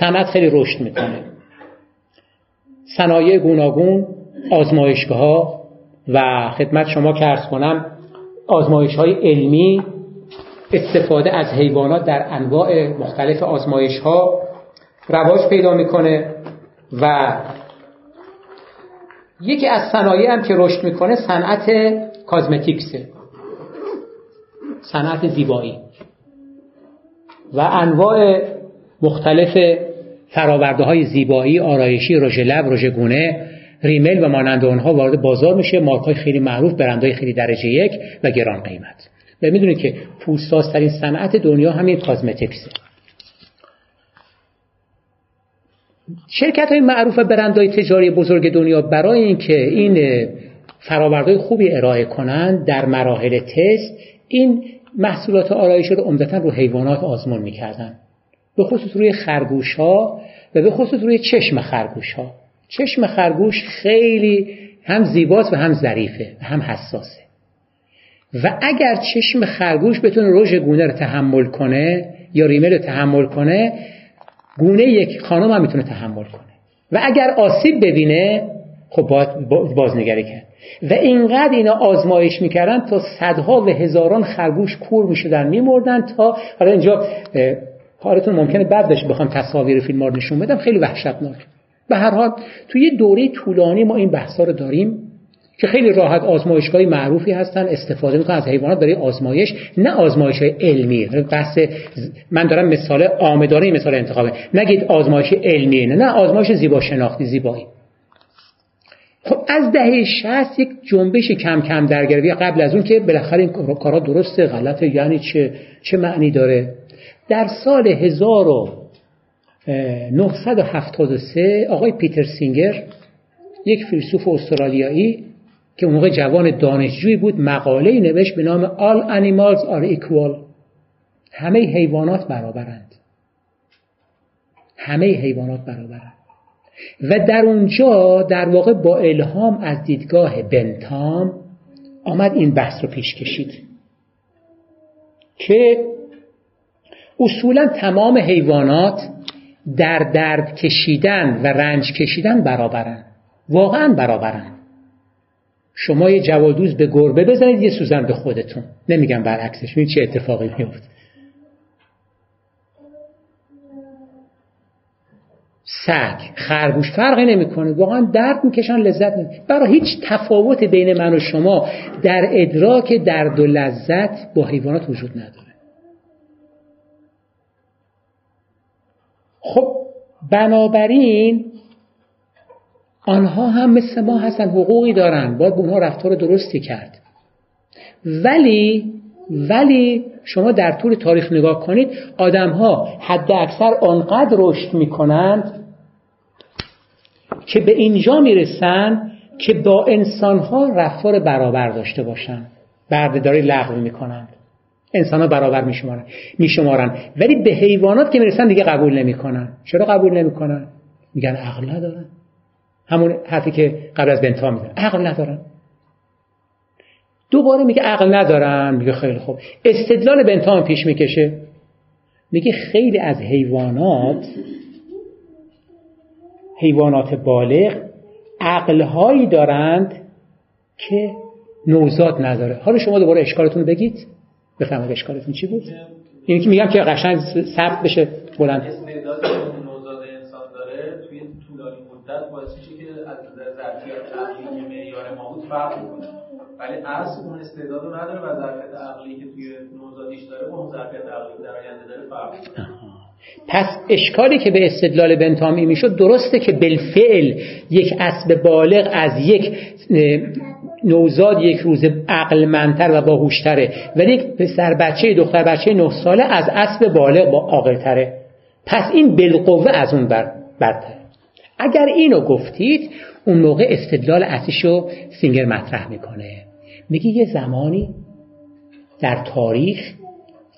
صنعت خیلی رشد می‌کنه. صنایع گوناگون آزمایشگاه ها و خدمت شما که ارز کنم آزمایش های علمی استفاده از حیوانات در انواع مختلف آزمایش ها رواج پیدا می‌کنه و یکی از صنایع هم که رشد می‌کنه صنعت کازمتیکسه صنعت زیبایی و انواع مختلف فراورده های زیبایی آرایشی رژ لب رژ گونه ریمل و مانند آنها وارد بازار میشه. مارکای خیلی معروف برندهای خیلی درجه یک و گران قیمت. و می‌دونید که پوستسازترین صنعت دنیا همین کازمتیکسه شرکت های معروف و برندهای تجاری بزرگ دنیا برای اینکه این فراوردهای خوبی ارائه کنند در مراحل تست این محصولات آرایشی رو عمدتا رو حیوانات آزمون می‌کردن. به خصوص روی خرگوش ها و به خصوص روی چشم خرگوش ها چشم خرگوش خیلی هم زیباست و هم ظریفه و هم حساسه. و اگر چشم خرگوش بتونه رژ گونه رو تحمل کنه یا ریمل رو تحمل کنه گونه یک خانم هم می‌تونه تحمل کنه. و اگر آسیب ببینه خب باید بازنگری کرد. و اینقدر اینا آزمایش می‌کردن تا صدها و هزاران خرگوش کور می‌شدن میمردن تا حالا اینجا کارتون ممکنه بشه بخوام تصاویر فیلم نشون بدم خیلی وحشتناک. به هر حال توی دوره طولانی ما این بحثا رو داریم که خیلی راحت آزمایشگاه معروفی هستن استفاده می‌کنن از حیوانات برای آزمایش نه آزمایش علمی. بحث من دارم مثال آمداره مثال انتخابه. نگید آزمایش علمی نه نه آزمایش زیبا شناختی زیبایی. خب از دهه 60 یک جنبش کم کم در قبل از اون که بالاخره این کارا درسته غلطه یعنی چه چه معنی داره؟ در سال 1973 آقای پیتر سینگر یک فیلسوف استرالیایی که اون موقع جوان دانشجویی بود مقاله نوشت به نام All Animals are Equal. همه حیوانات برابرند. همه حیوانات برابرند. و در اونجا در واقع با الهام از دیدگاه بنتام آمد این بحث رو پیش کشید که اصولا تمام حیوانات در درد کشیدن و رنج کشیدن برابرن. واقعا برابرن. شما یه جوادوز به گربه بزنید یه سوزن به خودتون. نمیگم برعکسش. ببین چه اتفاقی میفته سگ خرگوش فرقی نمی‌کنه. واقعا درد می‌کشن لذت نمی‌کنه برای هیچ تفاوت بین من و شما در ادراک درد و لذت با حیوانات وجود نداره. خب بنابراین آنها هم مثل ما هستن حقوقی دارن. باید به اونها رفتار درستی کرد. ولی ولی شما در طول تاریخ نگاه کنید آدم ها حد اکثر آنقدر رشد می‌کنند که به اینجا می‌رسن که با انسان ها رفتار برابر داشته باشن. بردهداری لغو می‌کنند انسان ها برابر میشمارن میشمارن. ولی به حیوانات که می‌رسن دیگه قبول نمی‌کنن. چرا قبول نمی‌کنن؟ میگن عقل ندارن. همون حرفی که قبل از بنتا میگن عقل ندارن. دوباره میگه عقل ندارن. میگه خیلی خوب. استدلال بنتام پیش می‌کشه. میگه خیلی از حیوانات حیوانات بالغ عقلهایی دارند که نوزاد نداره. حالا شما دوباره اشکالتون بگید. بفهمید اشکالتون چی بود؟ این که میگم که قشنگ ثبت بشه بلند. استعداد نوزاد انسان داره توی طولانی مدت باعث میشه که از نظر ظرفیت عقلی معیار ما بود فرق کنه ولی اصل اون استعداد رو نداره و ظرفیت عقلی که توی نوزادیش داره با اون ظرفیت عقلی در آینده داره فرق پس اشکالی که به استدلال بنتامی می‌شد درسته که بالفعل یک اسب بالغ از یک نوزاد یک روز عقلمندتر و باهوشتره. ولی یک پسر بچه دختر بچه نه ساله از اسب بالغ با عاقلتره پس این بالقوه از اون بر برتر اگر اینو گفتید اون موقع استدلال اصلیش سینگر مطرح می‌کنه. میگه یه زمانی در تاریخ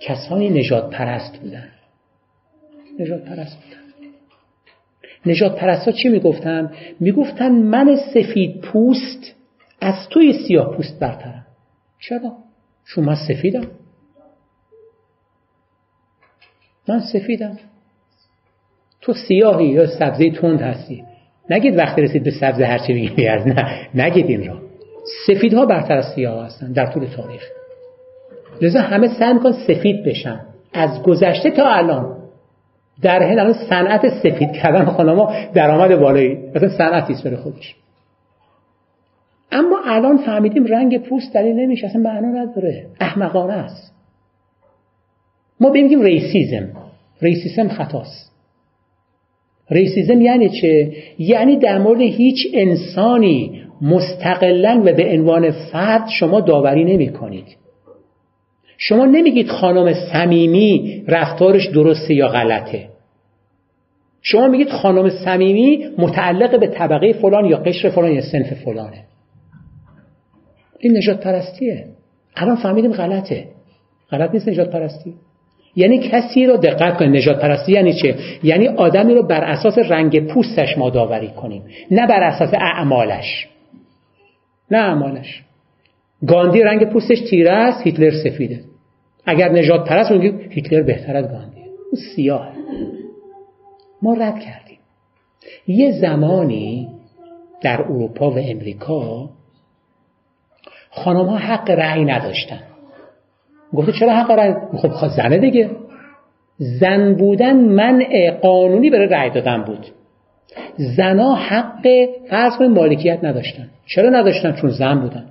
کسانی نجات پرست بودن. نجات پرست بودن. نجات پرست ها چی می‌گفتن؟ می‌گفتن من سفید پوست از توی سیاه پوست برترم. چرا؟ شما من سفیدم. من سفیدم. تو سیاهی یا سبزه تند هستی. نگید وقتی رسید به سبزه هرچی بگیری از نه. نگید این را. سفیدها برتر از سیاه هستن در طول تاریخ. لذا همه سعی می‌کنن سفید بشن. از گذشته تا الان. در هند الان صنعت سفید کردن خانما درآمد بالایی. مثلا صنعتی است خودش. اما الان فهمیدیم رنگ پوست دلیل نمیشه اصلا معنا نداره. احمقانه است. ما بگیم racism racism خطاست. racism یعنی چه؟ یعنی در مورد هیچ انسانی مستقلا و به عنوان فرد شما داوری نمی کنید شما نمیگید خانم صمیمی رفتارش درسته یا غلطه. شما میگید خانم صمیمی متعلق به طبقه فلان یا قشر فلان یا سنف فلانه. این نجات پرستیه الان فهمیدیم غلطه. غلط نیست نجات پرستی یعنی کسی رو دقت کنید. نجات پرستی یعنی چه؟ یعنی آدمی رو بر اساس رنگ پوستش ما داوری کنیم. نه بر اساس اعمالش. نه اعمالش. گاندی رنگ پوستش تیره است هیتلر سفیده. اگر نجات پرست میگیم هیتلر بهتر از گاندی. اون سیاه. ما رد کردیم. یه زمانی در اروپا و امریکا خانم ها حق رأی نداشتن. گفته چرا حق رأی؟ خب, خب زنه دیگه. زن بودن منع قانونی برای رأی دادن بود. زنا حق فرض مالکیت نداشتن. چرا نداشتن؟ چون زن بودن.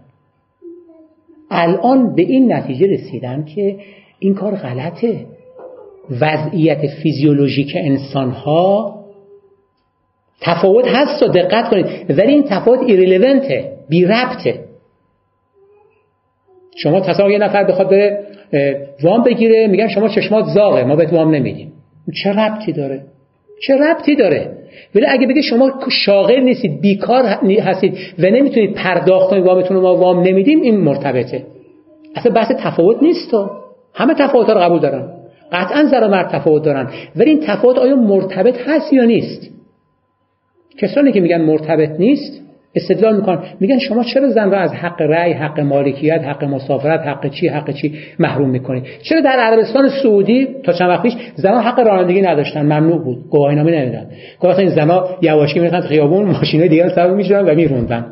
الان به این نتیجه رسیدن که این کار غلطه. وضعیت فیزیولوژیک انسان ها تفاوت هست و دقت کنید. ولی این تفاوت ایرلیونته بی ربطه. شما تصور یه نفر بخواد بره وام بگیره میگن شما چشمات زاغه ما بهت وام نمیدیم. چه ربطی داره؟ چه ربطی داره؟ ولی اگه بگه شما شاغل نیستید بیکار هستید و نمی‌تونید پرداخت کنید وامتون رو ما وام نمیدیم این مرتبطه. اصلا بحث تفاوت نیست تو. همه تفاوت رو قبول دارن. قطعا زن و مرد تفاوت دارن. ولی این تفاوت آیا مرتبط هست یا نیست؟ کسانی که میگن مرتبط نیست استدلال می‌کنن. میگن شما چرا زن را از حق رأی حق مالکیت حق مسافرت حق چی حق چی محروم می‌کنید چرا در عربستان سعودی تا چند وقت پیش حق رانندگی نداشتن؟ ممنوع بود. گواهینامه نمیدن. گفت این زنا یواشکی می‌رفتن خیابون ماشینای دیگر سوار می‌شدن و میروندن.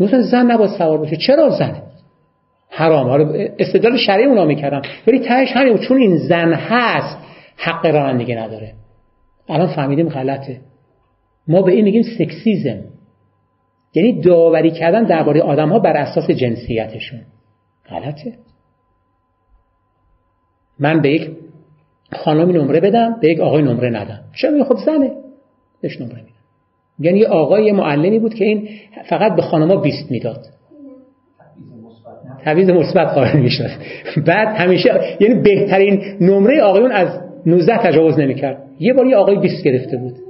گفتن زن نباید سوار باشه. چرا زن؟ حرام. حالا استدلال شرعی اونا می‌کردن. ولی تهش همین چون این زن هست حق رانندگی نداره. الان فهمیدیم غلطه. ما به این میگیم سکسیزم. یعنی داوری کردن درباره آدم ها بر اساس جنسیتشون. غلطه. من به یک خانمی نمره بدم به یک آقای نمره ندم. چرا خب زنه. بهش نمره میدم. یعنی یه آقای معلمی بود که این فقط به خانما 20 می‌داد. تعویض مثبت قائل می‌شد. بعد همیشه یعنی بهترین نمره آقایون از 19 تجاوز نمی‌کرد. یه بار یه آقای 20 گرفته بود.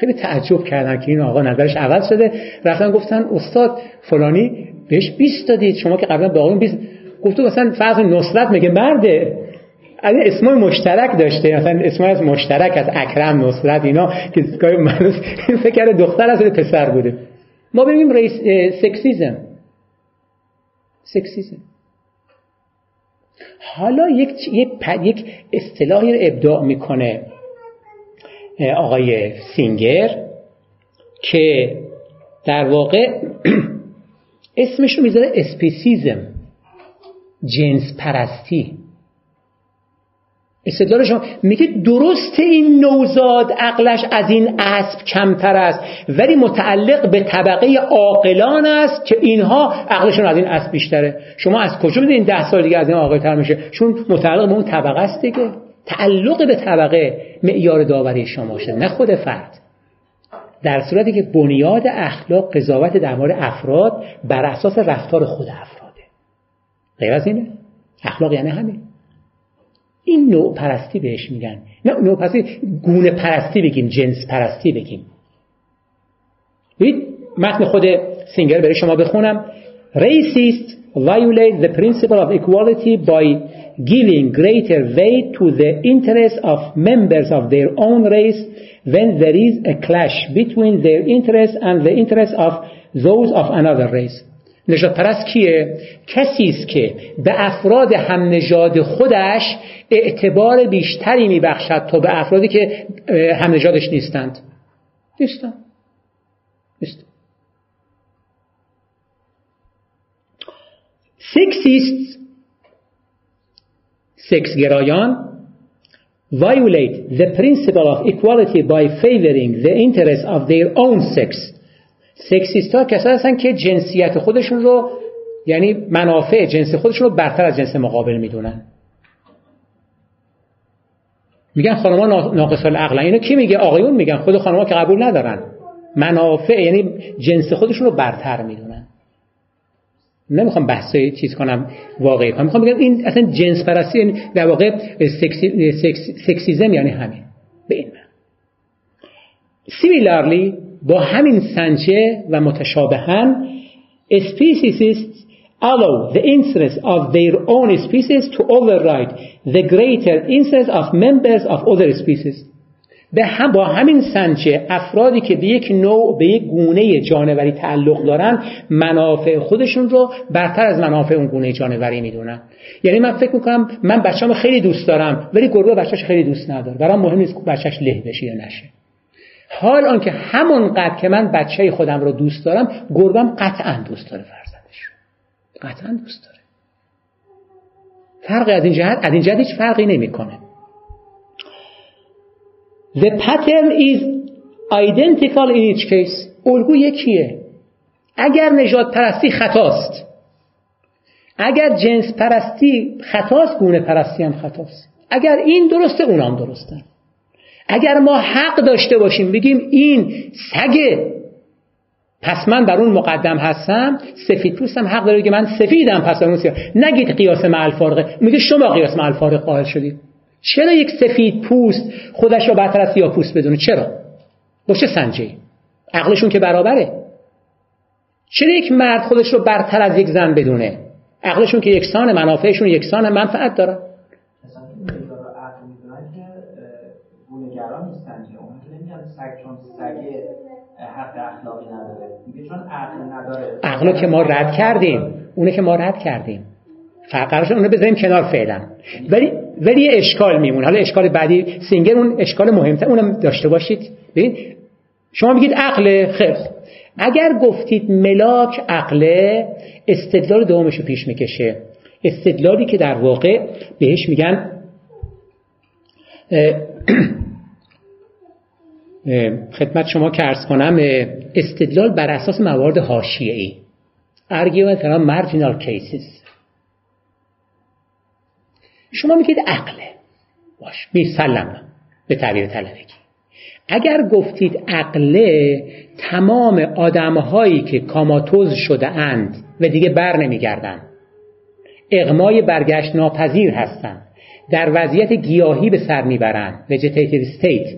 خیلی تعجب کردن که این آقا نظرش عوض شده. رفتن گفتن استاد فلانی بهش 20 دادید شما که قبلا به آقایون 20 گفتو مثلا فرض نصرت میگه مرده. از اسمای مشترک داشته مثلا اسمای از مشترک از اکرم نصرت اینا که گاهی منوس فکر دختر از پسر بوده. ما ببینیم رئیس سکسیزم. سکسیزم. حالا یک یک اصطلاحی رو ابداع می‌کنه. آقای سینگر که در واقع اسمش رو می‌ذاره speciesism جنس پرستی استدلال شما میگه درست این نوزاد عقلش از این اسب کمتر است ولی متعلق به طبقه عاقلان است که اینها عقلشون از این اسب بیشتره. شما از کجا می‌دونید ده سال دیگه از این عاقل تر میشه؟ چون متعلق به اون طبقه است دیگه. تعلق به طبقه معیار داوری شما شده نه خود فرد. در صورتی که بنیاد اخلاق قضاوت در مورد افراد بر اساس رفتار خود افراده. غیر از اینه. اخلاق یعنی همین. این نوع پرستی بهش میگن. نه نوع پرستی گونه پرستی بگیم جنس پرستی بگیم. ببین متن خود سینگر برای شما بخونم. Racist violate the principle of equality by giving greater weight to the interests of members of their own race when there is a clash between their interests and the interests of those of another race نجات پرست کیه؟ کسی است که به افراد هم نژاد خودش اعتبار بیشتری میبخشد تا به افرادی که هم نژادش نیستند نیستند نیست سکسیست سکس گرایان violate the principle of equality by favoring the interests of their own sex. سکسیست ها کسایی هستن که جنسیت خودشون رو یعنی منافع جنس خودشون رو برتر از جنس مقابل می‌دونن. میگن خانما ناقص العقل. اینو کی میگه؟ آقایون میگن. خود خانما که قبول ندارن. منافع یعنی جنس خودشون رو برتر می‌دونن. نمی‌خوام بحثی چیز کنم واقعی کنم. می‌خوام بگم این اصلا جنس پرستی یعنی در واقع سکسی، سکسیزم یعنی همین. به این سیمیلارلی با همین سنچه و متشابهن speciesists allow the interest of their own species to override the greater interest of members of other species. به هم با همین سنچه افرادی که به یک نوع به یک گونه جانوری تعلق دارن منافع خودشون رو برتر از منافع اون گونه جانوری می‌دونن. یعنی من فکر می‌کنم من بچه‌مو خیلی دوست دارم ولی گربه بچه‌ش خیلی دوست نداره. برام مهم نیست بچه‌ش له بشه یا نشه. حال آنکه همونقدر که من بچه خودم رو دوست دارم گربم قطعا دوست داره فرزندش قطعا دوست داره. فرقی از این جهت از این جهت هیچ فرقی نمی‌کنه. The pattern is identical in each case. الگو یکیه. اگر نجات پرستی خطاست. اگر جنس پرستی خطاست گونه پرستی هم خطاست. اگر این درسته اونام درستن اگر ما حق داشته باشیم بگیم این سگه پس من بر اون مقدم هستم سفید پوستم حق داره که من سفیدم پس اون سیاه نگید قیاس مع الفارقه میگه شما قیاس مع الفارق قائل شدید. چرا یک سفید پوست خودش رو برتر از سیاه پوست بدونه؟ چرا؟ با چه سنجی عقلشون که برابره. چرا یک مرد خودش رو برتر از یک زن بدونه؟ عقلشون که یکسان منافعشون یکسان منفعت دارن عقلو که ما رد کردیم. اونه که ما رد کردیم. فقرش اونو بذاریم کنار فعلا. ولی ولی یه اشکال میمونه حالا اشکال بعدی سینگر اون اشکال مهمتر اونم داشته باشید. ببین شما میگید عقل خیر اگر گفتید ملاک عقل استدلال دومش رو پیش می‌کشه. استدلالی که در واقع بهش میگن خدمت شما که کنم استدلال بر اساس موارد حاشیه ای argument around marginal cases. شما میگید عقله. باش میسلم به تعبیر طلبگی. اگر گفتید عقله تمام آدمهایی که کاماتوز شده اند و دیگه بر نمیگردن اغمای برگشت ناپذیر هستند در وضعیت گیاهی به سر می‌برند vegetative state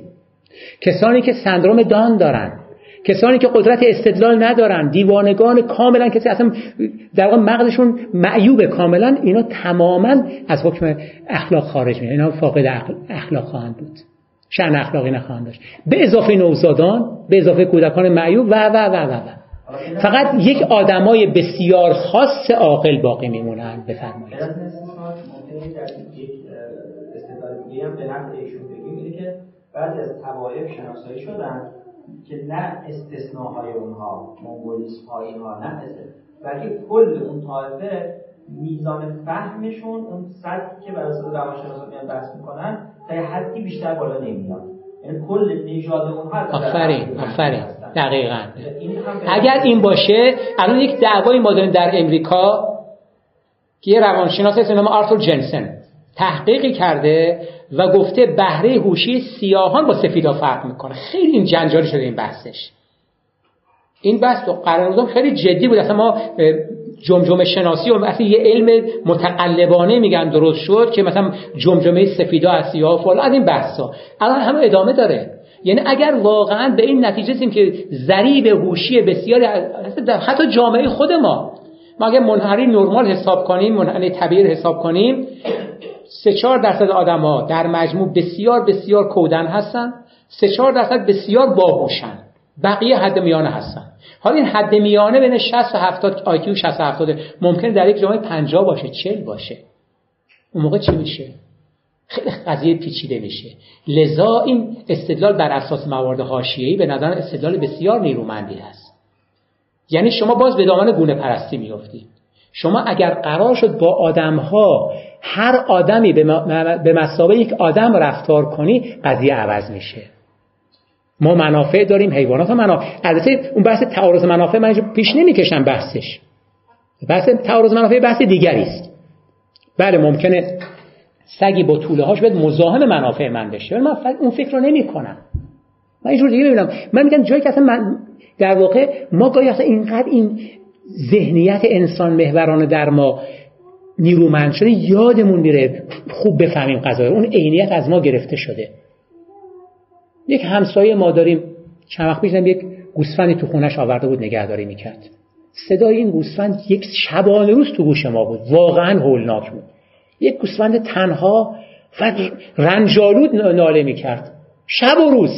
کسانی که سندروم دان دارن کسانی که قدرت استدلال ندارن دیوانگان کاملا کسی اصلا در واقع مغزشون معیوب کاملا اینا تماما از حکم اخلاق خارج میشن. اینا فاقد اخلاق خواهند بود. شأن اخلاقی نخواهند داشت. به اضافه نوزادان به اضافه کودکان معیوب و و و و, و. فقط یک آدمای بسیار خاص عاقل باقی میمونن بفرمایید. بعضی از توایف شناسایی شدن. که نه استثناهای اونها مونگولیسم ها اینها نه بلکه کل اون طایفه میزان فهمشون اون سطحی که بر اساس روانشناسا میان بحث می‌کنن تا حدی بیشتر بالا نمیاد. یعنی کل نژاد اونها آفرین آفرین. دقیقا. اگر این باشه الان یک دعوای ما داریم در امریکا که یه روانشناس نام آرتور جنسن. تحقیقی کرده و گفته بهره هوشی سیاهان با سفیدا فرق می‌کنه. خیلی این جنجالی شده این بحثش. این بحث تو قرار خیلی جدی بود. اصلا ما جمجمه شناسی و اصلا یه علم متقلبانه میگن درست شد که مثلا جمجمه سفیدا از سیاه فلان از این بحثا الان همه ادامه داره. یعنی اگر واقعا به این نتیجه رسیم که ضریب هوشی بسیاری حتی جامعه خود ما ما اگر منحنی نرمال حساب کنیم منحنی طبیعی حساب کنیم سه چهار درصد آدم ها در مجموع بسیار بسیار کودن هستن سه چهار درصد بسیار باهوشن بقیه حد میانه هستن. حالا این حد میانه بین 60 و 70 آیکیو 60 و 70 ممکن در یک جامعه 50 باشه 40 باشه. اون موقع چی میشه؟ خیلی قضیه پیچیده میشه. لذا این استدلال بر اساس موارد حاشیه‌ای به نظر استدلال بسیار نیرومندی است یعنی شما باز به دامن گونه پرستی میافتید. شما اگر قرار شد با آدم ها هر آدمی به مسابقه یک آدم رفتار کنی قضیه عوض میشه. ما منافع داریم حیوانات ها منافع. البته اون بحث تعارض منافع من پیش نمی‌کشم بحثش. بحث تعارض منافع بحث دیگری است. بله ممکنه سگی با طوله هاش باید مزاحم منافع من بشه. ولی من اون فکر رو نمی کنم من اینجور دیگه می‌بینم من میگم جایی که اصلا من در واقع ما گاهی اصلا اینقدر این ذهنیت انسان محورانه در ما نیرومند شده یادمون میره خوب بفهمیم قضایه اون عینیت از ما گرفته شده. یک همسایه ما داریم. چند وقت پیش یک گوسفندی تو خونش آورده بود نگهداری می‌کرد. صدای این گوسفند یک شبانه روز تو گوش ما بود. واقعا هولناک بود. یک گوسفند تنها و رنجالود ناله می‌کرد. شب و روز.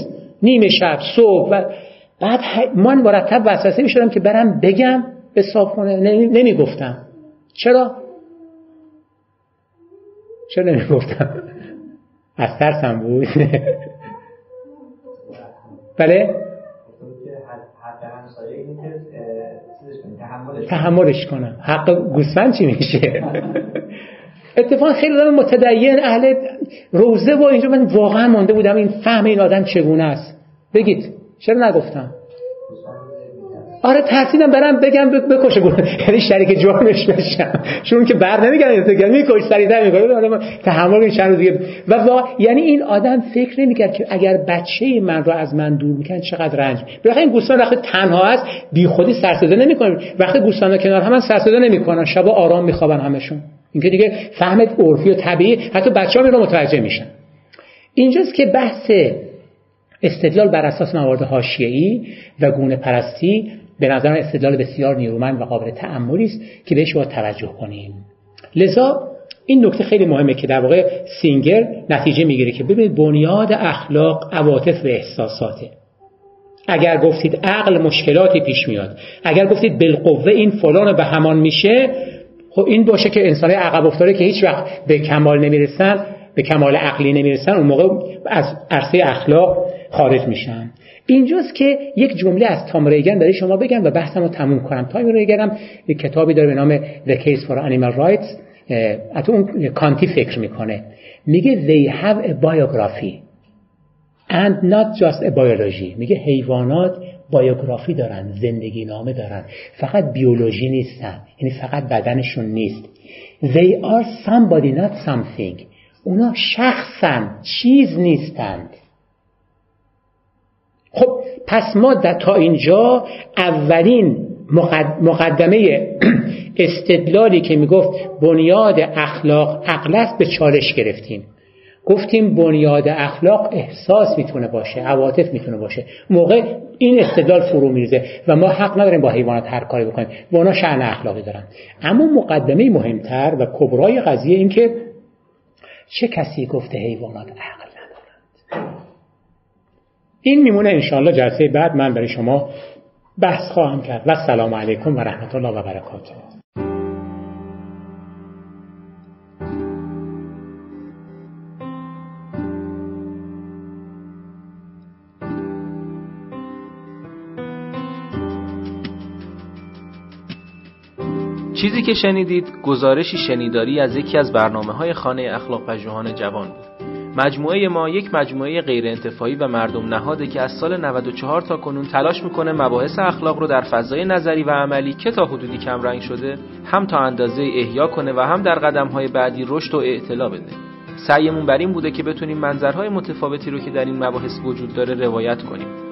نیمه شب صبح و بعد من مرتب وسوسه می‌شدم که برم بگم به صابخونه نمی‌گفتم. چرا؟ چرا نمی‌گفتم؟ از ترسم بود. بله؟ تحملش کنم. حق گوسفند چی میشه؟ اتفاقا خیلی آدم متدین اهل روزه و اینجا من واقعا مانده بودم این فهم این آدم چگونه است. بگید چرا نگفتم؟ آره ترسیدم برم بگم بکشه یعنی شریک جرمش بشم. چون که بر نمیگن تو میکش سریعتر می‌کنه آدم تحمل چند روز دیگه. و وا... یعنی این آدم فکر نمی‌کرد که اگر بچه من رو از من دور می‌کنه چقدر رنج بالاخره این گوسفند وقتی تنها است بی خودی سر صدا نمی‌کنه. وقتی گوسفندا کنار هم سر صدا نمی‌کنن. شب آرام میخوابن همشون. اینکه دیگه فهمت عرفی و طبیعی حتی بچه‌ها رو متوجه میشن. اینجاست که بحث استدلال بر اساس موارد حاشیه‌ای و گونه پرستی به نظر استدلال بسیار نیرومند و قابل تأملی است که بهش باید توجه کنیم. لذا این نکته خیلی مهمه که در واقع سینگر نتیجه می‌گیره که ببینید بنیاد اخلاق عواطف و احساساته. اگر گفتید عقل مشکلاتی پیش میاد اگر گفتید بالقوه این فلان به همان میشه خب این باشه که انسان عقب افتاده که هیچ وقت به کمال نمی‌رسن به کمال عقلی نمی‌رسن اون موقع از عرصه اخلاق خارج میشن. اینجاست که یک جمله از تام ریگن برای شما بگم و بحثم رو تموم کنم. تام ریگن یک کتابی داره به نام The Case for Animal Rights حتی اون کانتی فکر می‌کنه. میگه they have a biography and not just a biology. میگه حیوانات بایوگرافی دارن زندگی نامه دارن. فقط بیولوژی نیستن یعنی فقط بدنشون نیست. They are somebody not something. اونا شخصن چیز نیستند. خب پس ما تا اینجا اولین مقدمه استدلالی که می‌گفت بنیاد اخلاق عقل است به چالش گرفتیم. گفتیم بنیاد اخلاق احساس می‌تونه باشه عواطف می‌تونه باشه. موقع این استدلال فرو میریزه و ما حق نداریم با حیوانات هر کاری بکنیم. و اونا شأن اخلاقی دارن. اما مقدمه مهمتر و کبرای قضیه این که چه کسی گفته حیوانات عقل؟ این میمونه انشاءالله جلسه بعد من برای شما بحث خواهم کرد. و سلام علیکم و رحمت الله و برکاته. چیزی که شنیدید گزارشی شنیداری از یکی از برنامه های خانه اخلاق پژوهان جوان بود. مجموعه ما یک مجموعه غیر انتفاعی و مردم نهاده که از سال 94 تا کنون تلاش می‌کنه مباحث اخلاق رو در فضای نظری و عملی که تا حدودی کمرنگ شده هم تا اندازه احیا کنه و هم در قدم های بعدی رشد و اعتلا بده. سعیمون بر این بوده که بتونیم منظرهای متفاوتی رو که در این مباحث وجود داره روایت کنیم.